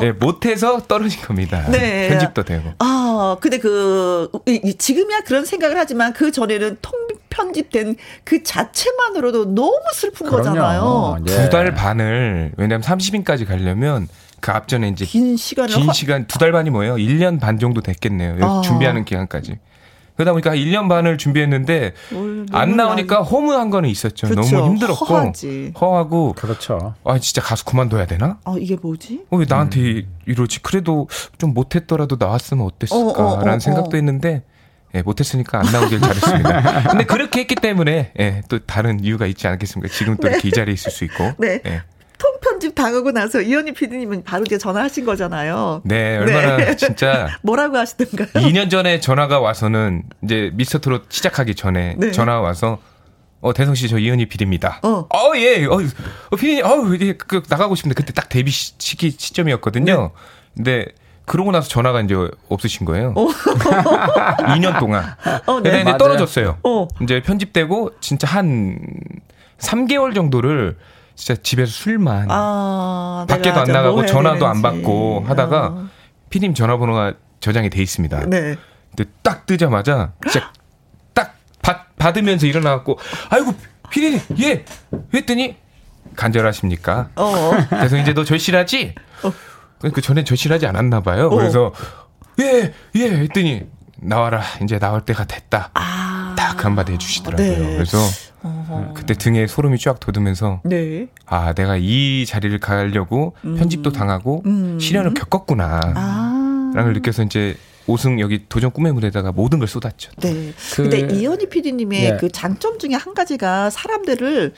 네, 못해서 떨어진 겁니다. 네. 편집도 되고. 아 근데 그 지금이야 그런 생각을 하지만 그 전에는 통 편집된 그 자체만으로도 너무 슬픈 그럼요. 거잖아요. 예. 두달 반을 왜냐하면 30인까지 가려면 그 앞전에 이제 긴 시간을 긴 시간 두 달 반이 뭐예요? 1년 반 정도 됐겠네요. 아. 준비하는 기간까지. 그러다 보니까 1년 반을 준비했는데 안 나오니까 허무한 거는 있었죠. 그렇죠. 너무 힘들었고 허하지. 허하고 그렇죠. 아 진짜 가수 그만둬야 되나? 아 이게 뭐지? 어, 왜 나한테 음. 이러지? 그래도 좀 못했더라도 나왔으면 어땠을까라는 어, 어, 어, 어, 생각도 했는데 예, 못했으니까 안 나오길 잘했습니다. 근데 그렇게 했기 때문에 예, 또 다른 이유가 있지 않겠습니까? 지금 또 네. 이렇게 이 자리에 있을 수 있고. 네. 예. 통편집 당하고 나서 이현희 PD님은 바로 이제 전화하신 거잖아요. 네, 얼마나 네. 진짜. 뭐라고 하시던가요? 2년 전에 전화가 와서는 이제 미스터 트롯 시작하기 전에 네. 전화가 와서 어, 대성 씨, 저 이현희 PD입니다. 어. 어, 예. 어, 어 PD님, 어, 예, 그, 나가고 싶은데 그때 딱 데뷔 시기, 시점이었거든요. 네. 근데 그러고 나서 전화가 이제 없으신 거예요. 어. 2년 동안. 어, 네. 이제 떨어졌어요. 어. 이제 편집되고 진짜 한 3개월 정도를 진짜 집에서 술만 아, 밖에도 안 나가고 뭐 전화도 되는지. 안 받고 하다가 어. 피디님 전화번호가 저장이 돼 있습니다. 네. 근데 딱 뜨자마자 진짜 딱 받, 받으면서 일어나갖고 아이고 피디님 예 했더니 간절하십니까? 어. 그래서 이제 너 절실하지? 어. 그 전에 절실하지 않았나 봐요. 어. 그래서 예예 예, 했더니 나와라 이제 나올 때가 됐다. 아. 딱 한마디 해주시더라고요. 네. 그래서 어허. 그때 등에 소름이 쫙 돋으면서 네. 아 내가 이 자리를 가려고 음. 편집도 당하고 음. 시련을 겪었구나 아. 라는 걸 느껴서 이제 5승 여기 도전 꿈의 무대에다가 모든 걸 쏟았죠. 네. 그, 근데 이현희 PD님의 네. 그 장점 중에 한 가지가 사람들을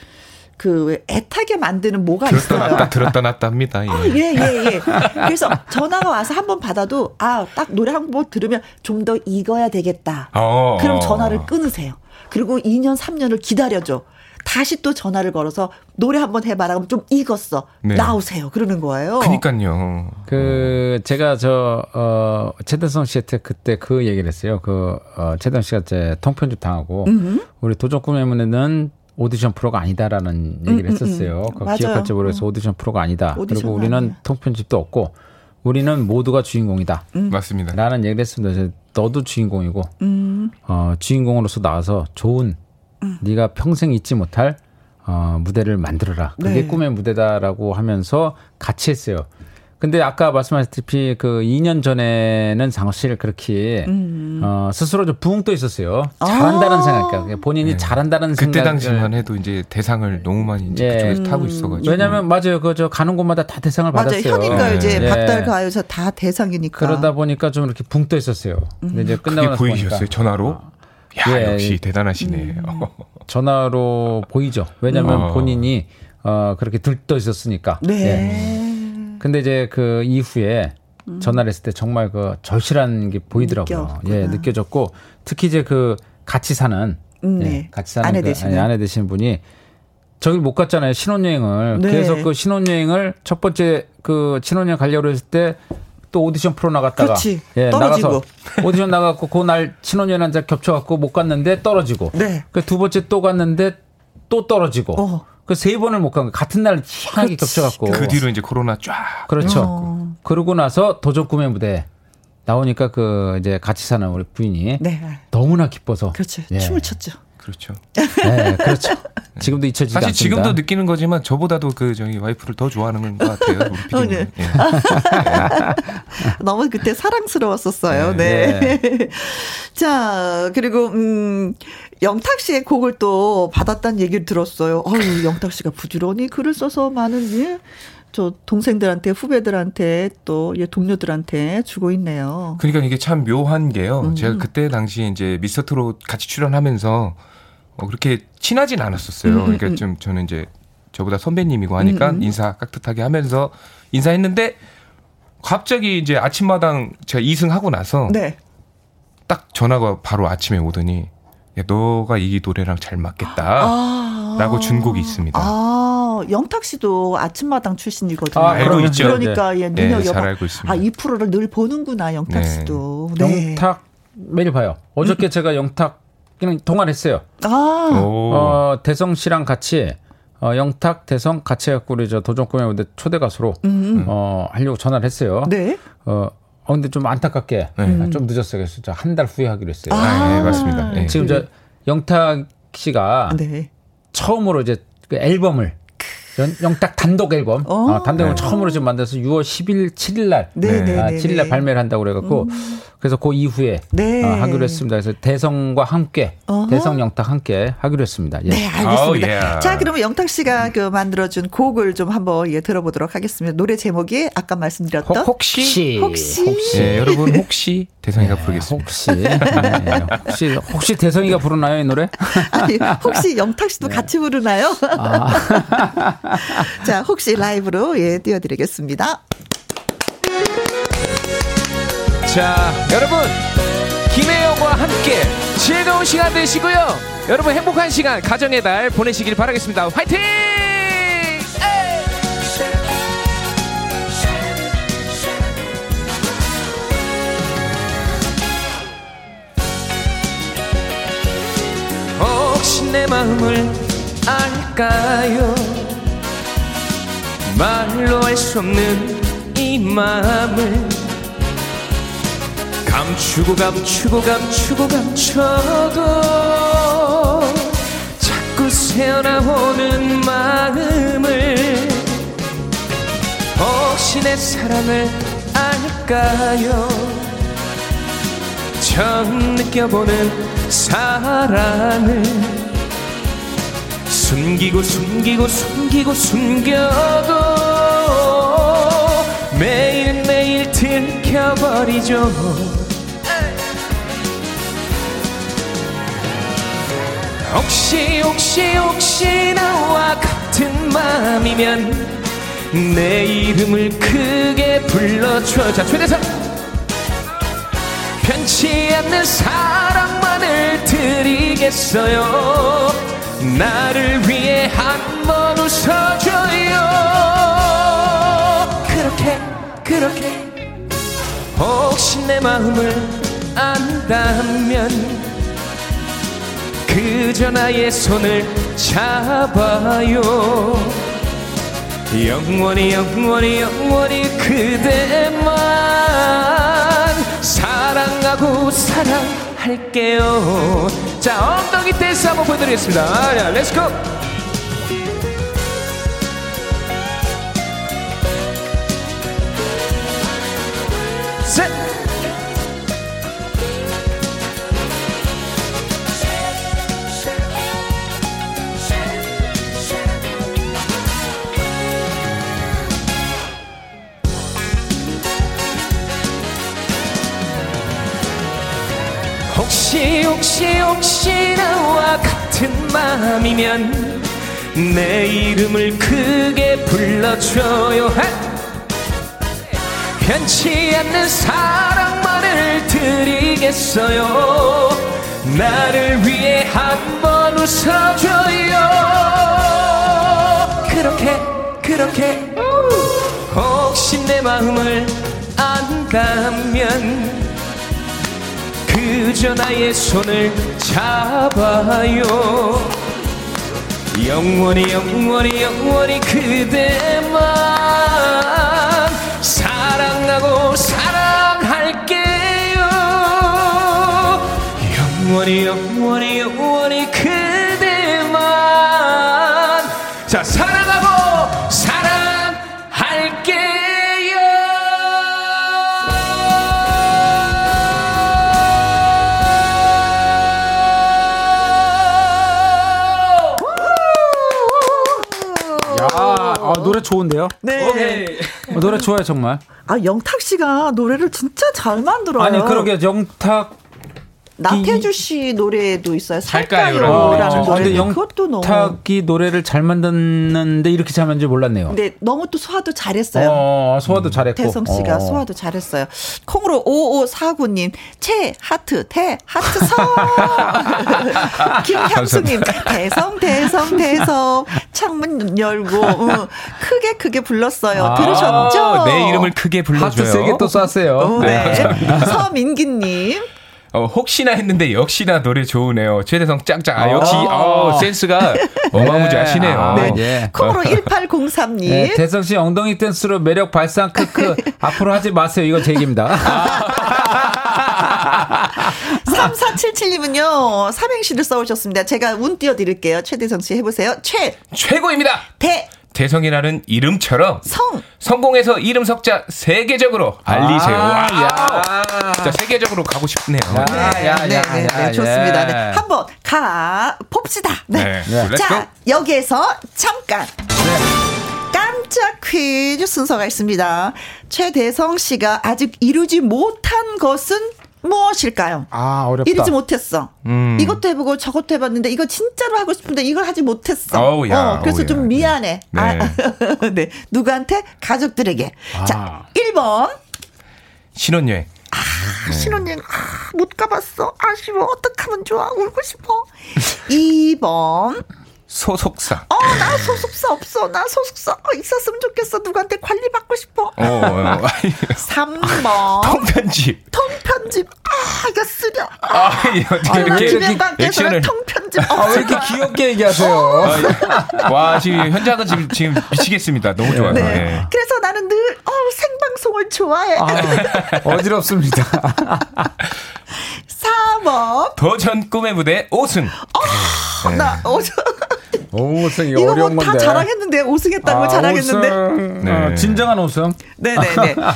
그 애타게 만드는 뭐가 들었다 있어요. 놨다 들었다 놨다 합니다. 예. 어, 예, 예, 예. 그래서 전화가 와서 한 번 받아도 아, 딱 노래 한 번 들으면 좀 더 익어야 되겠다. 어, 그럼 전화를 끊으세요. 그리고 2년, 3년을 기다려줘. 다시 또 전화를 걸어서 노래 한번 해봐라. 그럼 좀 익었어. 네. 나오세요. 그러는 거예요. 그니까요. 그, 제가 저, 어, 최대성 씨한테 그때 그 얘기를 했어요. 그, 어, 최대성 씨가 제 통편집 당하고, 음흠. 우리 도전 꿈의 문에는 오디션 프로가 아니다라는 얘기를 음, 음, 음. 했었어요. 음, 음. 기억할지 모르겠어 오디션 프로가 아니다. 오디션 그리고 우리는 아니야. 통편집도 없고 우리는 모두가 주인공이다. 음. 맞습니다. 라는 얘기를 했습니다. 너도 주인공이고 어, 주인공으로서 나와서 좋은 네가 평생 잊지 못할 어, 무대를 만들어라. 그게 네. 꿈의 무대다라고 하면서 같이 했어요. 근데 아까 말씀하셨다시피 그 2년 전에는 사실 그렇게 음. 어, 스스로 좀붕떠 있었어요. 잘한다는 아~ 생각, 그러니까 본인이 네. 잘한다는 생각. 그때 당시만 해도 이제 대상을 너무 많이 이제 예. 그쪽에서 타고 있어가지고. 왜냐면 맞아요, 그 저 가는 곳마다 다 대상을 맞아요. 받았어요. 현인가 이제 예. 박달 가요사 다 대상이니까. 그러다 보니까 좀 이렇게 붕 떠 있었어요. 근데 이제 끝나고 나서 보이셨어요, 보니까. 전화로? 야 예. 역시 대단하시네. 음. 전화로 보이죠. 왜냐면 어. 본인이 어 그렇게 들떠 있었으니까. 네. 예. 근데 이제 그 이후에 음. 전화를 했을 때 정말 그 절실한 게 보이더라고요. 느꼈구나. 예, 느껴졌고 특히 이제 그 같이 사는 음, 네. 예, 같이 사는 아내 그, 되시는. 아내 되시는 분이 저기 못 갔잖아요 신혼여행을. 네. 그래서 그 신혼여행을 첫 번째 그 신혼여행 가려고 했을 때 또 오디션 프로 나갔다가 그렇지. 예, 떨어지고. 나가서 오디션 나갔고 그날 신혼여행 한자 겹쳐 갖고 못 갔는데 떨어지고. 네. 그두 번째 또 갔는데 또 떨어지고. 어. 그세 번을 못 간 거 같은 날 희한하게 겹쳐갖고. 그 뒤로 이제 코로나 쫙. 그렇죠. 어. 그러고 나서 도전 꿈의 무대 나오니까 그 이제 같이 사는 우리 부인이 네. 너무나 기뻐서. 그렇죠. 예. 춤을 췄죠. 그렇죠. 네, 그렇죠. 지금도 잊혀지지 사실 않습니다. 지금도 느끼는 거지만 저보다도 그 저희 와이프를 더 좋아하는 것 같아요. 우리 어, 네. 네. 너무 그때 사랑스러웠었어요. 네. 네. 자, 그리고 음 영탁 씨의 곡을 또 받았다는 얘기를 들었어요. 아유, 영탁 씨가 부지런히 글을 써서 많은 예. 저 동생들한테 후배들한테 또 예, 동료들한테 주고 있네요. 그러니까 이게 참 묘한 게요. 음. 제가 그때 당시에 이제 미스터 트롯 같이 출연하면서 어, 그렇게 친하진 않았었어요. 음, 그러니까 음. 좀 저는 이제 저보다 선배님이고 하니까 음, 음. 인사 깍듯하게 하면서 인사했는데 갑자기 이제 아침마당 제가 2승 하고 나서 네. 딱 전화가 바로 아침에 오더니 야, 너가 이 노래랑 잘 맞겠다. 아. 라고 준 곡이 있습니다. 아, 영탁 씨도 아침마당 출신이거든요. 아, 알고 있죠. 그러니까 예, 눈여겨. 네, 잘 알고 있습니다. 아, 이 프로를 늘 보는구나, 영탁 네. 씨도. 네. 영탁 매일 봐요. 어저께 음. 제가 영탁 그냥 통화했어요. 아. 어, 대성 씨랑 같이 어, 영탁, 대성 같이 해갖고 우리 저 도전 꿈의 무대 초대 가수로 음. 어, 하려고 전화를 했어요. 네. 어, 어, 근데 좀 안타깝게 네. 아, 좀 늦었어요. 그래서 한 달 후에 하기로 했어요. 아, 네, 맞습니다. 네. 지금 저 영탁 씨가 네. 처음으로 이제 그 앨범을 영탁 단독 앨범 어, 어 단독 앨범 네. 처음으로 지금 만들어서 6월 10일 7일 날 네, 네, 아, 7일 날 발매를 한다고 그래 갖고 음. 그래서 그 이후에 네. 어, 하기로 했습니다. 그래서 대성과 함께 어허. 대성 영탁 함께 하기로 했습니다. 예. 네, 알겠습니다. Oh, yeah. 자, 그러면 영탁 씨가 그 만들어준 곡을 좀 한번 예 들어보도록 하겠습니다. 노래 제목이 아까 말씀드렸던 혹시 혹시, 혹시. 네, 여러분 혹시 대성이가 네, 부르겠습니다. 혹시 네, 혹시 혹시 대성이가 부르나요 이 노래? 아니, 혹시 영탁 씨도 네. 같이 부르나요? 아. 자, 혹시 라이브로 예 띄워드리겠습니다. 자, 여러분. 김혜영과 함께 즐거운 시간 되시고요. 여러분 행복한 시간 가정의 달 보내시길 바라겠습니다. 화이팅! 내 마음을 알까요? 말로 할 수 없는 이 마음을 감추고 감추고 감추고 감춰도 자꾸 새어나오는 마음을 혹시 내 사랑을 알까요? 처음 느껴보는 사랑을 숨기고 숨기고 숨기고 숨겨도 매일매일 들켜버리죠 혹시 혹시 혹시 나와 같은 맘이면 내 이름을 크게 불러줘. 자 최대상 편치 않는 사랑만을 드리겠어요. 나를 위해 한번 웃어줘요. 그렇게 그렇게. 혹시 내 마음을 안다면 그저 나의 손을 잡아요. 영원히 영원히 영원히 그대만 사랑하고 사랑할게요. 자 엉덩이 댄스 한번 보여드리겠습니다. 자 let's go 혹시 나와 같은 마음이면 내 이름을 크게 불러줘요. 변치 않는 사랑만을 드리겠어요. 나를 위해 한번 웃어줘요. 그렇게 그렇게 혹시 내 마음을 안다면 그저 나의 손을 잡아요. 영원히 영원히 영원히 그대만 사랑하고 사랑할게요. 영원히 영원히 영원히 노래 좋은데요? 네. 오케이. 어, 노래 좋아요, 정말. 아, 영탁 씨가 노래를 진짜 잘 만들어요. 아니, 그러게, 영탁. 나태주 씨 노래도 있어요. 살까요라는 살까요? 노래. 영 그것도 너무 영탁이 노래를 잘 만드는데 이렇게 잘 만든지 몰랐네요. 네, 너무 또 소화도 잘했어요. 어, 소화도 잘했고. 태성 씨가 어. 소화도 잘했어요. 콩으로 5549님, 채 하트 태 하트 성. 김향수님, 대성 대성 대성 창문 열고 어, 크게 크게 불렀어요. 아, 들으셨죠? 내 이름을 크게 불러줘요. 하트 세게 또 쐈어요. 어, 네. 네. 서민기님. 어, 혹시나 했는데 역시나 노래 좋으네요. 최대성 짱짱. 아, 역시 어, 센스가 어마무지하시네요. 아, 네. 네. 콩으로 1803님. 네, 대성 씨 엉덩이 댄스로 매력 발산 크크. 앞으로 하지 마세요. 이거 제 얘기입니다. 3477님은요, 삼행시를 써오셨습니다. 제가 운 띄워드릴게요. 최대성 씨 해보세요. 최. 최고입니다. 대. 대성이라는 이름처럼 성 성공해서 이름 석자 세계적으로 알리세요. 아, 야. 진짜 세계적으로 가고 싶네요. 야, 네, 야, 네, 야, 네, 네, 네, 좋습니다. 네. 한번 가 봅시다. 네. 네. 자, 여기에서 잠깐. 깜짝 퀴즈 순서가 있습니다. 최대성 씨가 아직 이루지 못한 것은 무엇일까요? 아, 어렵다. 이러지 못했어. 음. 이것도 해보고 저것도 해봤는데 이거 진짜로 하고 싶은데 이걸 하지 못했어. 어우, 야, 어, 그래서 어우, 좀 야. 미안해. 네. 아, 네. 누구한테? 가족들에게. 아. 자, 1번. 신혼여행. 아, 네. 신혼여행. 아, 못 가봤어. 아쉬워. 어떡하면 좋아. 울고 싶어. 2번. 소속사. 어, 나 소속사 없어. 나 소속사 어, 있었으면 좋겠어. 누구한테 관리 받고 싶어. 어, 어. 3번. 통편집. 통편집. 아, 이거 쓰려. 아, 어떻게 이렇게 액션을. 통편집. 아, 왜 이렇게 귀엽게 얘기하세요? 어. 와, 지금 현장은 지금, 지금 미치겠습니다. 너무 좋아요. 네. 네. 그래서 나는 늘, 어, 생방송을 좋아해. 아, 어지럽습니다. 4번. 도전 꿈의 무대 5승. 어, 네. 나 5승. 5승이 이거 어려운 뭐다 건데. 자랑했는데 5승했다고 아, 자랑했는데. 5승. 네. 어, 진정한 5승. 네네네.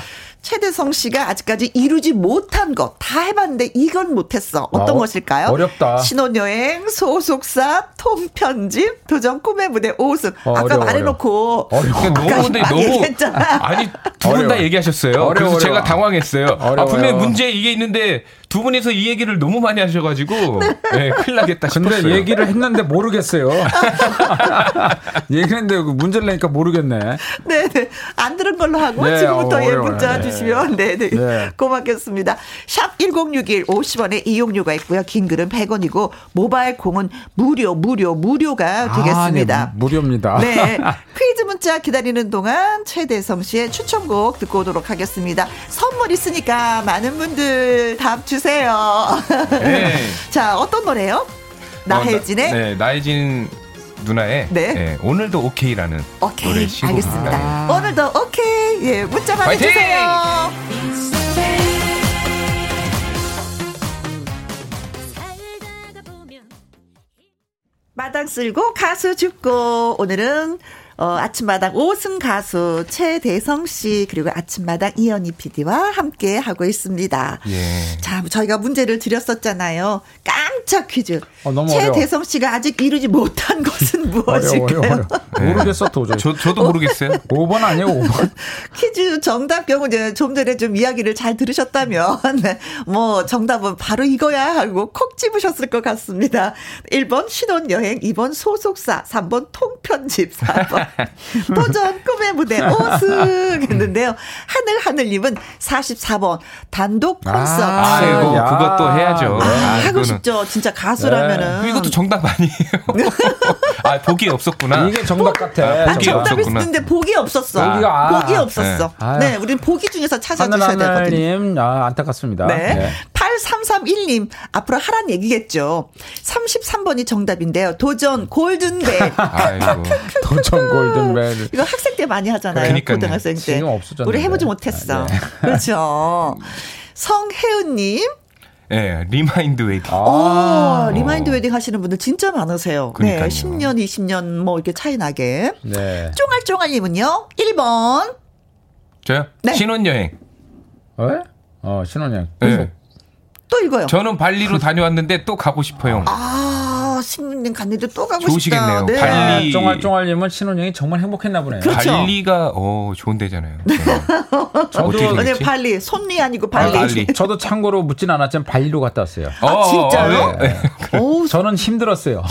최대성 씨가 아직까지 이루지 못한 것 다 해봤는데 이건 못했어. 어떤 아, 것일까요? 어렵다. 신혼여행, 소속사, 통편집, 도전 꿈의 무대 5승. 어, 아까 어려워, 말해놓고. 어려워. 너무 근데 너무 아니 두 분 다 얘기하셨어요. 어려워, 그래서 어려워. 제가 당황했어요. 아, 분명히 문제 이게 있는데 두 분이서 이 얘기를 너무 많이 하셔가지고 네. 네, 큰일 나겠다 싶었어요. 근데 얘기를 했는데 모르겠어요. 얘기했는데 문제를 내니까 모르겠네. 네, 네. 안 들은 걸로 하고 네, 지금부터 어, 예 문자 네. 주시면 네, 네, 네. 고맙겠습니다. 샵 1061 50원에 이용료가 있고요. 긴 글은 100원이고 모바일 공은 무료, 무료, 무료가 되겠습니다. 아, 네, 무료입니다. 네. 퀴즈 문자 기다리는 동안 최대성 씨의 추천곡 듣고 오도록 하겠습니다. 선물 있으니까 많은 분들 답 주세요. 주세요. 네. 자, 어떤 노래요? 나혜진의? 어, 나, 네, 나혜진 누나의 네. 네, 오늘도 오케이라는 오케이, 노래 알겠습니다. 아. 오늘도 오케이. 예, 문자 보내주세요. 마당 쓸고 가수 죽고 오늘은 어, 아침마당 5승 가수 최대성 씨 그리고 아침마당 이현희 PD와 함께 하고 있습니다. 예. 자, 저희가 문제를 드렸었잖아요. 깜 짝 퀴즈. 어, 최대성 씨가 아직 이루지 못한 것은 무엇일까요? 어려워, 어려워. 네. 모르겠어 도저히. 저, 저도 모르겠어요. 5번 아니에요 5번. 퀴즈 정답 경우 이제 좀 전에 좀 이야기를 잘 들으셨다면 네. 뭐 정답은 바로 이거야 하고 콕 집으셨을 것 같습니다. 1번 신혼여행, 2번 소속사, 3번 통편집, 4번 도전 꿈의 무대 5승 했는데요. 하늘하늘님은 44번 단독 콘서트. 아, 아이고 그것도 해야죠. 아, 아, 하고 싶죠. 진짜 가수라면은. 네. 이것도 정답 아니에요. 아 복이 없었구나. 이게 정답 같아. 아, 복이 정답 있었는데 복이 없었어. 복이가 아, 복이 없었어. 네, 네 우리는 복이 중에서 찾아주셔야 되거든요. 아, 안타깝습니다. 네. 네. 8331님 앞으로 하란 얘기겠죠. 33번이 정답인데요. 도전 골든벨. 아이고. 도전 골든벨. 이거 학생 때 많이 하잖아요. 그러니까요. 고등학생 때. 지금 없어졌는데. 우리 해보지 못했어. 아, 네. 그렇죠. 성혜은님. 네, remind wedding. 아, 오, remind wedding 하시는 분들 진짜 많으세요. 그러니까요. 네, 10년, 20년 뭐 이렇게 차이 나게. 네. 쫑알쫑알님은요, 1번. 저요? 네. 신혼여행. 어? 어, 신혼여행. 네. 또 이거요. 저는 발리로 다녀왔는데 또 가고 싶어요. 아, 신혼여행 갔는데 또 가고 좋으시겠네요. 싶다. 네. 발리. 쫑알쫑알님은 신혼여행이 정말 행복했나 보네요. 그렇죠. 발리가 어 좋은 데잖아요. 네. 저도 아니 발리 손리 아니고 발리. 아, 발리. 저도 참고로 묻진 않았지만 발리로 갔다 왔어요. 아 어, 진짜요? 네. 네. 오, 저는 힘들었어요.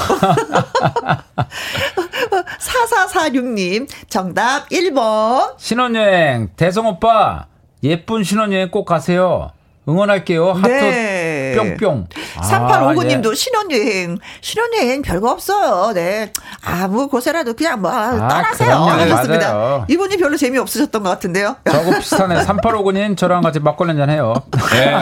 4446님 정답 1번. 신혼여행 대성 오빠 예쁜 신혼여행 꼭 가세요. 응원할게요. 하트 네. 뿅뿅. 3859님도 아, 예. 신혼여행, 신혼여행 별거 없어요. 네. 아무 곳에라도 그냥 뭐 아, 따라세요. 하셨습니다. 이분이 별로 재미없으셨던 것 같은데요. 저하고 비슷하네. 3859님 저랑 같이 막걸리 한잔 해요. 네.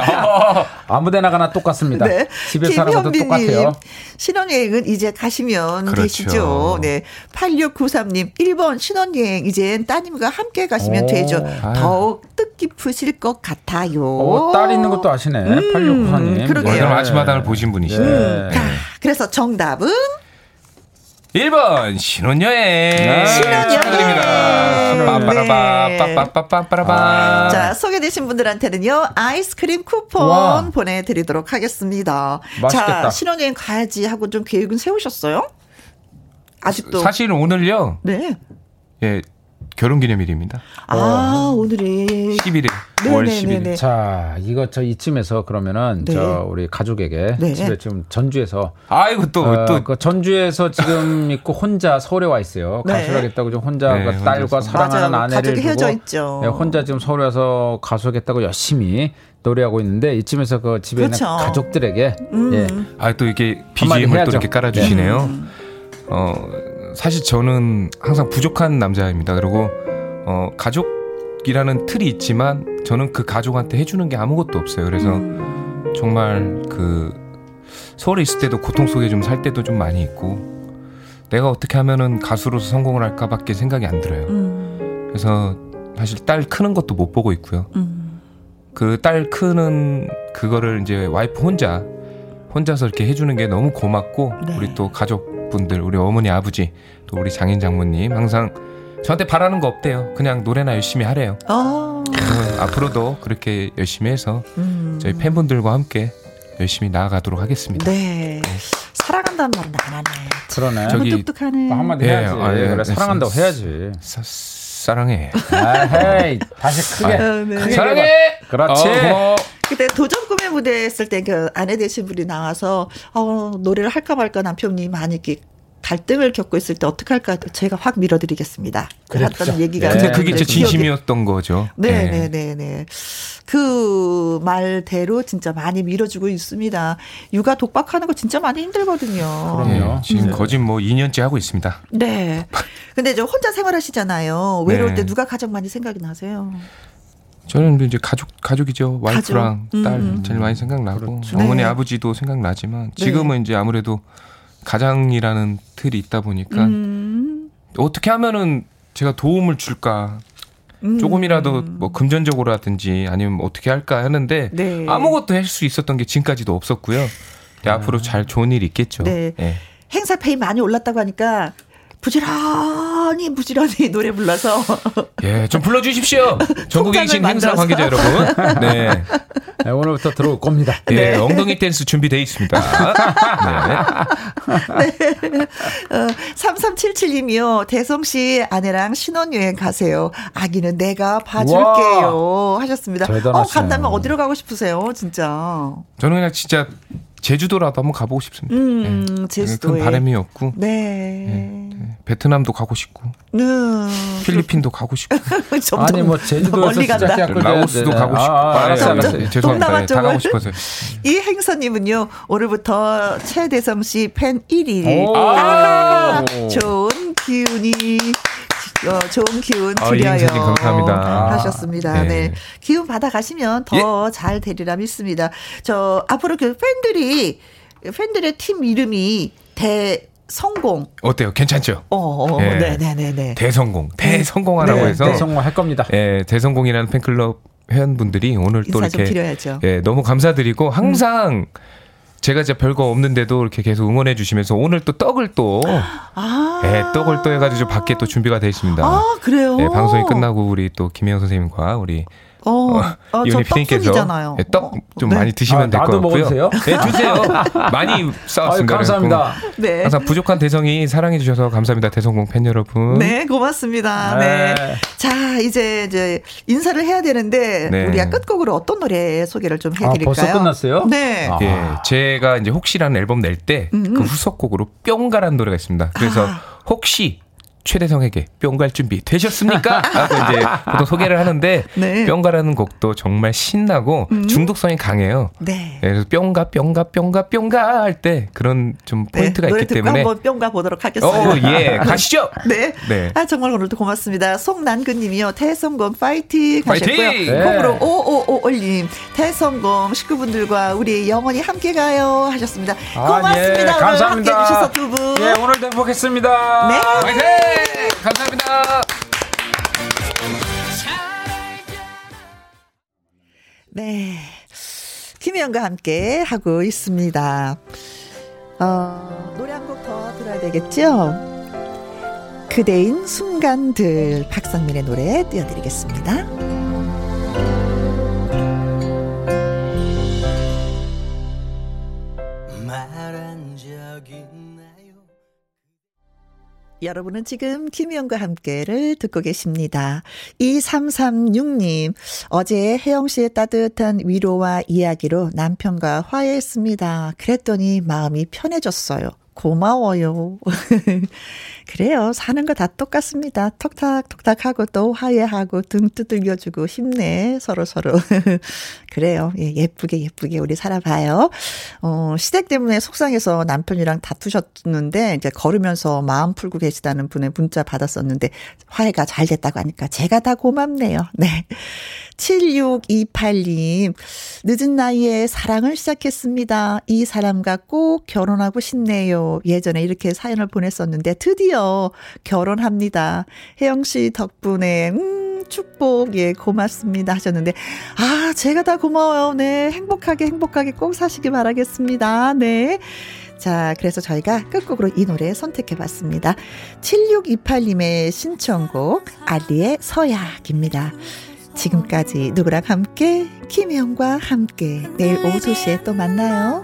아무 데나 가나 똑같습니다. 네. 집에 살아도 똑같아요. 신혼여행은 이제 가시면 그렇죠. 되시죠. 네. 8693님 1번 신혼여행 이젠 따님과 함께 가시면 오. 되죠. 더욱 뜻깊으실 것 같아요. 오, 딸 있는 것도 아시네. 음, 8694님. 그러게요. 네. 아침마당을 보신 분이시네. 음. 자, 그래서 정답은 1번 신혼여행. 네. 신혼여행. 축하드립니다. 네. 빠빠라빠 자, 소개되신 분들한테는요. 아이스크림 쿠폰 와. 보내 드리도록 하겠습니다. 맛있겠다. 자, 신혼여행 가야지 하고 좀 계획은 세우셨어요? 아직도 사실은 오늘요. 네. 예, 결혼 기념일입니다. 아, 어. 오늘이 11일. 5월 11일. 자, 이거 저 이쯤에서 그러면은 네. 저 우리 가족에게 네. 집에 지금 전주에서 아이고 또또 어, 그 전주에서 지금 있고 혼자 서울에 와 있어요. 네. 가수하겠다고 좀 혼자 네, 그 딸과 사랑하는 맞아요. 아내를 두고 있죠. 네, 혼자 지금 서울에 와서 가수하겠다고 열심히 노래하고 있는데 이쯤에서 그 집에 그렇죠. 있는 가족들에게 음. 예. 아또 이게 BGM을 또 이렇게 깔아 주시네요. 음. 어 사실 저는 항상 부족한 남자입니다. 그리고 어 가족이라는 틀이 있지만 저는 그 가족한테 해주는 게 아무것도 없어요. 그래서 음. 정말 그 서울에 있을 때도 고통 속에 좀 살 때도 좀 많이 있고 내가 어떻게 하면은 가수로서 성공을 할까밖에 생각이 안 들어요. 음. 그래서 사실 딸 크는 것도 못 보고 있고요. 음. 그딸 크는 그거를 이제 와이프 혼자 혼자서 이렇게 해주는 게 너무 고맙고 네. 우리 또 가족 분들 우리 어머니 아버지 또 우리 장인 장모님 항상 저한테 바라는 거 없대요. 그냥 노래나 열심히 하래요. 어. 앞으로도 그렇게 열심히 해서 음. 저희 팬분들과 함께 열심히 나아가도록 하겠습니다. 네. 네. 사랑한다는 말은 안 하네. 그러네. 저기 똑똑하네. 한마디 예, 해야지. 아, 예, 그래, 사랑한다고 해야지. 사, 사랑해. 아, 헤이. 다시 크게. 아, 네. 크게 사랑해. 그렇지. 어, 그때 도전 꿈의 무대 했을 때 그 아내 되신 분이 나와서 어, 노래를 할까 말까 남편이 많이 이렇게 갈등을 겪고 있을 때 어떻게 할까 제가 확 밀어드리겠습니다. 그랬던 얘기가. 네. 근데 그게 제 진심이었던 거죠. 네, 네, 네, 네. 그 말대로 진짜 많이 밀어주고 있습니다. 육아 독박하는 거 진짜 많이 힘들거든요. 그럼요. 네, 지금 네. 거짓 뭐 2년째 하고 있습니다. 네. 근데 저 혼자 생활하시잖아요. 외로울 네. 때 누가 가장 많이 생각이 나세요? 저는 이제 가족 가족이죠 와이프랑 가족. 딸 음. 제일 많이 생각나고 그렇죠. 어머니 네. 아버지도 생각나지만 네. 지금은 네. 이제 아무래도 가장이라는 틀이 있다 보니까 음. 어떻게 하면은 제가 도움을 줄까 음. 조금이라도 뭐 금전적으로라든지 아니면 어떻게 할까 하는데 네. 아무것도 할 수 있었던 게 지금까지도 없었고요. 네, 아. 앞으로 잘 좋은 일이 있겠죠. 네. 네. 행사 페이 많이 올랐다고 하니까 부지런히 부지런히 노래 불러서 예, 좀 불러 주십시오. 전국에 계신 행사 관계자 여러분. 네. 네, 오늘부터 들어올 겁니다. 예, 네. 엉덩이 댄스 준비되어 있습니다. 네. 네. 어, 3377님이요. 대성 씨 아내랑 신혼여행 가세요. 아기는 내가 봐줄게요. 와. 하셨습니다. 대단하시네. 어, 간다면 어디로 가고 싶으세요, 진짜? 저는 그냥 진짜 제주도라도 한번 가보고 싶습니다. 음, 네. 제주도 큰 바람이 없고. 네. 네. 베트남도 가고 싶고. 네. 필리핀도 가고 싶고. 아니 뭐 제주도에서 시작해 라오스도 가고 싶고. 아, 아, 알았어, 알았어. 네, 죄송합니다. 네, 다 가고 싶어서. 이 행선님은요 오늘부터 최대성 씨 팬 1위. 아, 좋은 기운이 어, 좋은 기운 아, 드려요. 아, 감사합니다. 하셨습니다. 네. 네. 기운 받아 가시면 더잘 예? 되리라 믿습니다. 저 앞으로 그 팬들이 팬들의 팀 이름이 대 성공. 어때요? 괜찮죠? 어, 어 네. 네, 네, 네, 네. 대성공. 대성공하라고 네, 해서 대성공 할 겁니다. 예, 대성공이라는 팬클럽 회원분들이 오늘 또 이렇게 예, 너무 감사드리고 항상 음. 제가 이제 별거 없는데도 이렇게 계속 응원해 주시면서 오늘 또 떡을 또 아~ 예, 떡을 또 해가지고 밖에 또 준비가 되어 있습니다. 아 그래요? 예, 방송이 끝나고 우리 또 김혜영 선생님과 우리 어, 어, 유니 피디님께서 네, 떡좀 네. 많이 드시면 아, 될것 같고요. 먹으세요? 네, 주세요. 많이 싸웠습니다. 아유, 감사합니다. 네. 항상 부족한 대성이 사랑해 주셔서 감사합니다. 대성공 팬 여러분. 네, 고맙습니다. 네. 네. 자, 이제 이제 인사를 해야 되는데 네. 우리가 끝곡으로 어떤 노래 소개를 좀 해 드릴까요? 아, 벌써 끝났어요? 네. 아. 예, 제가 이제 혹시라는 앨범 낼 때 그 후속곡으로 뿅가라는 노래가 있습니다. 그래서 아. 혹시 최대성에게 뿅갈 준비 되셨습니까? 하고 이제 보통 소개를 하는데 네. 뿅가라는 곡도 정말 신나고 음. 중독성이 강해요. 네. 그래서 뿅가 뿅가 뿅가 뿅가 할 때 그런 좀 네, 포인트가 네, 있기 때문에 한번 뿅가 보도록 하겠습니다. 어, 예, 가시죠. 네. 네. 아 정말 오늘도 고맙습니다. 송난근님이요 태성검 파이팅 하셨고요. 네. 콩으로 오오오올님 태성검 식구분들과 우리 영원히 함께 가요 하셨습니다. 고맙습니다. 아, 예, 감사합니다. 함께 해주셔서 두 분. 예, 오늘도 행복했습니다. 네. 파이팅. 감사합니다. 네. 김혜영과 함께 하고 있습니다. 어, 노래 한 곡 더 들어야 되겠죠? 그대인 순간들 박상민의 노래 띄워드리겠습니다. 여러분은 지금 김희영과 함께를 듣고 계십니다. 2336님, 어제 혜영 씨의 따뜻한 위로와 이야기로 남편과 화해했습니다. 그랬더니 마음이 편해졌어요. 고마워요. 그래요. 사는 거 다 똑같습니다. 톡탁톡탁 하고 또 화해하고 등 두들겨주고 힘내. 서로 서로. 그래요. 예, 예쁘게 예쁘게 우리 살아봐요. 어, 시댁 때문에 속상해서 남편이랑 다투셨는데 이제 걸으면서 마음 풀고 계시다는 분의 문자 받았었는데 화해가 잘 됐다고 하니까 제가 다 고맙네요. 네. 7628님, 늦은 나이에 사랑을 시작했습니다. 이 사람과 꼭 결혼하고 싶네요. 예전에 이렇게 사연을 보냈었는데 드디어 결혼합니다. 혜영 씨 덕분에, 음, 축복, 예, 고맙습니다. 하셨는데, 아, 제가 다 고마워요. 네, 행복하게, 행복하게 꼭 사시기 바라겠습니다. 네. 자, 그래서 저희가 끝곡으로 이 노래 선택해 봤습니다. 7628님의 신청곡, 알리의 서약입니다. 지금까지 누구랑 함께 김혜영과 함께 내일 오후 2시에 또 만나요.